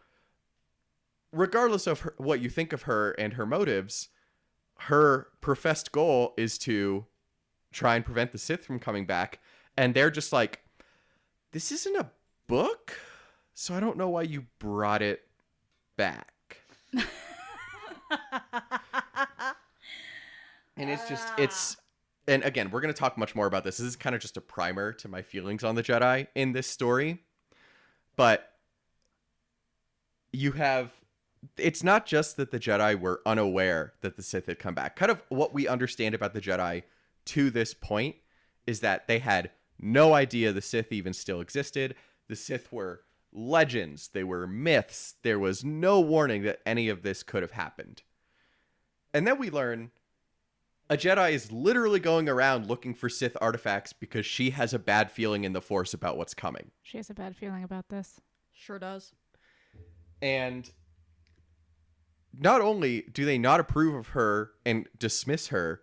regardless of her, what you think of her and her motives, her professed goal is to try and prevent the Sith from coming back. And they're just like, this isn't a book, so I don't know why you brought it back. (laughs) and it's just, it's, ah. And again, we're going to talk much more about this. This is kind of just a primer to my feelings on the Jedi in this story. But you have, it's not just that the Jedi were unaware that the Sith had come back. Kind of what we understand about the Jedi to this point is that they had no idea the Sith even still existed. The Sith were legends, they were myths. There was no warning that any of this could have happened. And then we learn a Jedi is literally going around looking for Sith artifacts because she has a bad feeling in the Force about what's coming. She has a bad feeling about this. sure does. And not only do they not approve of her and dismiss her,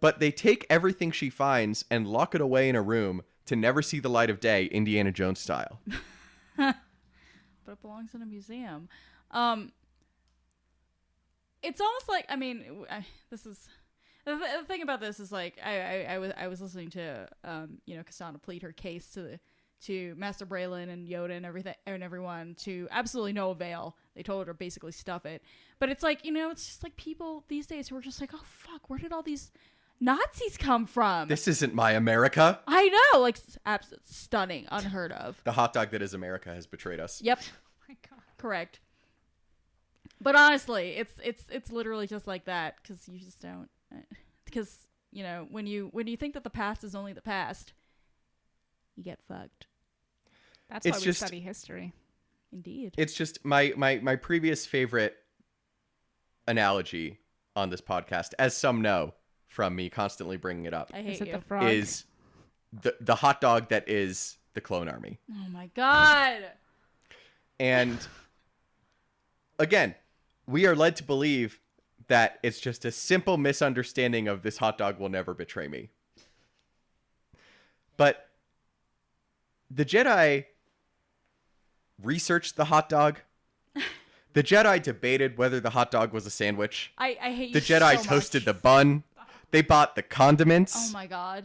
but they take everything she finds and lock it away in a room to never see the light of day, Indiana Jones style. (laughs) but it belongs in a museum. Um, it's almost like I mean, w- I, this is the, th- the thing about this is like I, I, I was I was listening to um you know Kostana plead her case to the to Master Braylon and Yoda and everything and everyone to absolutely no avail. They told her basically stuff it, but it's like you know it's just like people these days who are just like oh fuck where did all these Nazis come from? This isn't my America. I know like s- abs- stunning, unheard of. The hot dog that is America has betrayed us. Yep. (laughs) my God. Correct. But honestly, it's it's it's literally just like that because you just don't (laughs) because you know when you when you think that the past is only the past, you get fucked. That's It's why we just- study history. Indeed. It's just my my my previous favorite analogy on this podcast, as some know from me constantly bringing it up, I hate Is it you. the frog? is the the hot dog that is the clone army. oh my god. And again, we are led to believe that it's just a simple misunderstanding of this hot dog will never betray me. But the Jedi researched the hot dog. (laughs) The Jedi debated whether the hot dog was a sandwich. I I hate The Jedi so toasted the bun. They bought the condiments. Oh my god.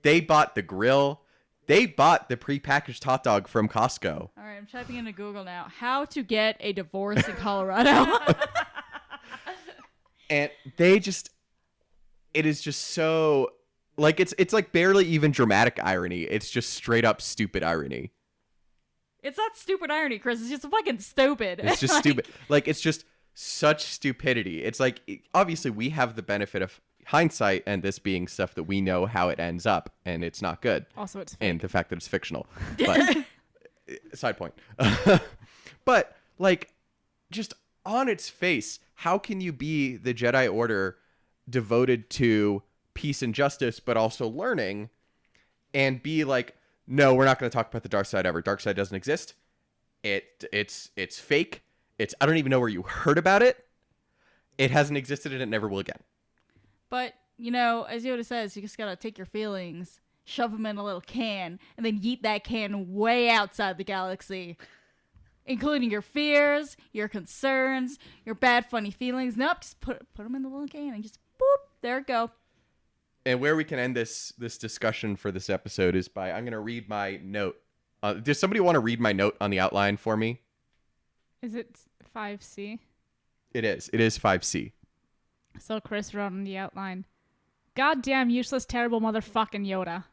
They bought the grill. They bought the prepackaged hot dog from Costco. All right, I'm typing into Google now. How to get a divorce in Colorado. (laughs) (laughs) and they just it is just so like it's it's like barely even dramatic irony. It's just straight up stupid irony. It's not stupid irony, Chris. It's just fucking stupid. it's just (laughs) Like, stupid. Like it's just such stupidity. It's like obviously we have the benefit of hindsight and this being stuff that we know how it ends up and it's not good. Also, it's fake. and the fact that it's fictional. (laughs) But (laughs) eh, side point. But like just on its face how can you be the jedi order devoted to peace and justice but also learning and be like no we're not going to talk about the dark side ever. Dark side doesn't exist. It it's it's fake. It's i don't even know where you heard about it. It hasn't existed and it never will again. But you know, as Yoda says, you just gotta take your feelings shove them in a little can, and then yeet that can way outside the galaxy, including your fears, your concerns, your bad, funny feelings. Nope, just put put them in the little can and just boop, there it go. And where we can end this this discussion for this episode is by I'm going to read my note. Uh, does somebody want to read my note on the outline for me? Is it 5C? It is. It is 5C. So Chris wrote on the outline, "Goddamn useless, terrible motherfucking Yoda."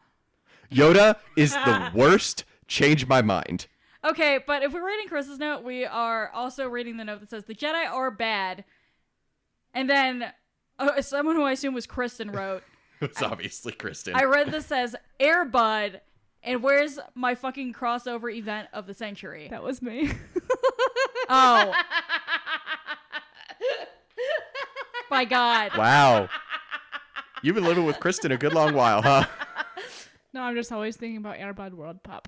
Yoda is the (laughs) worst. Change my mind. Okay, but if we're reading Chris's note, we are also reading the note that says the Jedi are bad, and then uh, someone who I assume was Kristen wrote. (laughs) It's obviously Kristen. I read this as Airbud, and where's my fucking crossover event of the century? That was me. (laughs) Oh. My God. wow. You've been living with Kristen a good long while, huh? no, I'm just always thinking about Airbud World Pup.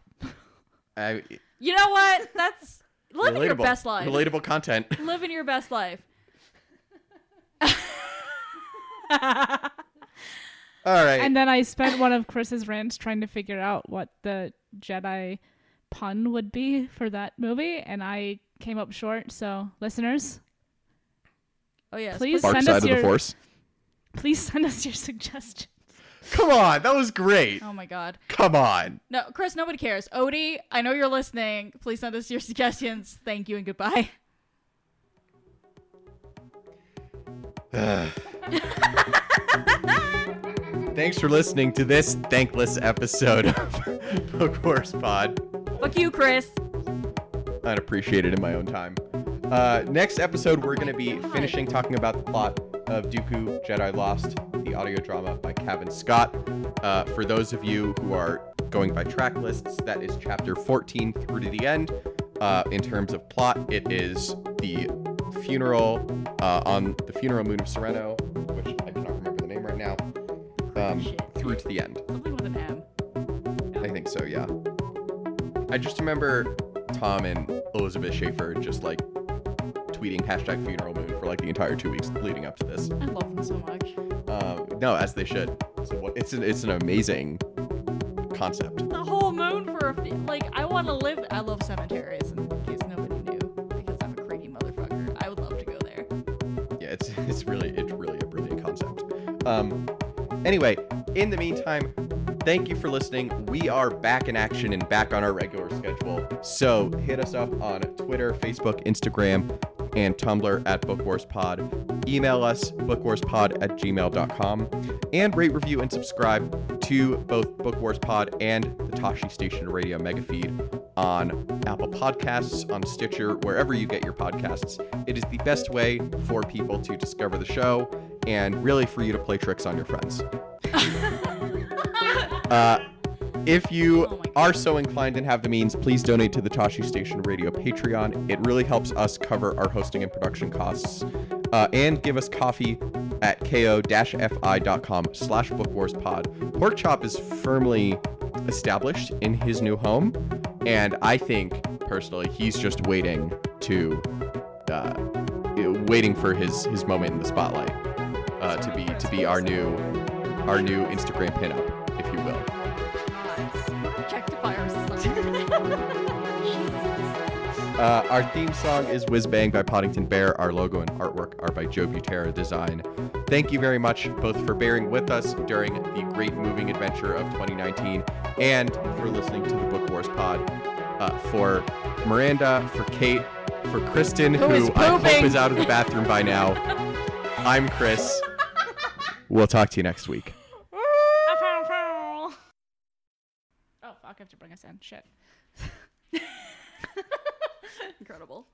I, You know what? That's living your best life. Relatable content. Living your best life. (laughs) All right. And then I spent one of Chris's rants trying to figure out what the Jedi pun would be for that movie, and I came up short. So, listeners, Oh yes. Please Dark send us your- please send us your (laughs) suggestions. Come on, that was great. Oh my God. Come on. No, Chris. Nobody cares. Odie, I know you're listening. Please send us your suggestions. Thank you and goodbye. (sighs) Thanks for listening to this thankless episode of (laughs) Book Pod. Fuck you, Chris. I'd appreciate it in my own time. Uh, next episode, we're going to be finishing talking about the plot of Dooku Jedi Lost, the audio drama by Cavan Scott. Uh, for those of you who are going by track lists, that is chapter 14 through to the end. Uh, in terms of plot, it is the funeral uh, on the funeral moon of Serenno, which I cannot remember the name right now, um, through to the end. Something with an M. I think so, yeah. I just remember Tom and Elizabeth Schaefer just like tweeting hashtag funeral moon for like the entire two weeks leading up to this. I love them so much. Um, no, as they should. So what, it's an it's an amazing concept. The whole moon for a fe- like. I want to live. I love cemeteries. In case nobody knew, because I'm a creepy motherfucker. I would love to go there. Yeah, it's (laughs) it's really it's really a brilliant concept. Um, anyway, in the meantime, thank you for listening. We are back in action and back on our regular schedule. So hit us up on Twitter, Facebook, Instagram, and Tumblr at BookWarsPod. Email us bookwarspod at gmail.com and rate, review, and subscribe to both Book Wars Pod and the Tosche Station Radio Mega Feed on Apple Podcasts, on Stitcher, wherever you get your podcasts. It is the best way for people to discover the show and really for you to play tricks on your friends. (laughs) uh, if you Oh are so inclined and have the means, please donate to the Tosche Station Radio Patreon. It really helps us cover our hosting and production costs. Uh, and give us coffee at ko-fi.com slash bookwarspod. Pork Chop is firmly established in his new home, and I think, personally, he's just waiting to... Uh, waiting for his, his moment in the spotlight uh, to be to be our new our new Instagram pinup, Uh, our theme song is Whiz Bang by Poddington Bear. Our logo and artwork are by Joe Butera Design. Thank you very much both for bearing with us during the great moving adventure of 2019 and for listening to the Book Wars Pod. Uh, for Miranda, for Kate, for Kristen, who I hope is out of the bathroom by now. I'm Chris. We'll talk to you next week. Oh fuck! I have to bring us in. Shit. (laughs) Incredible.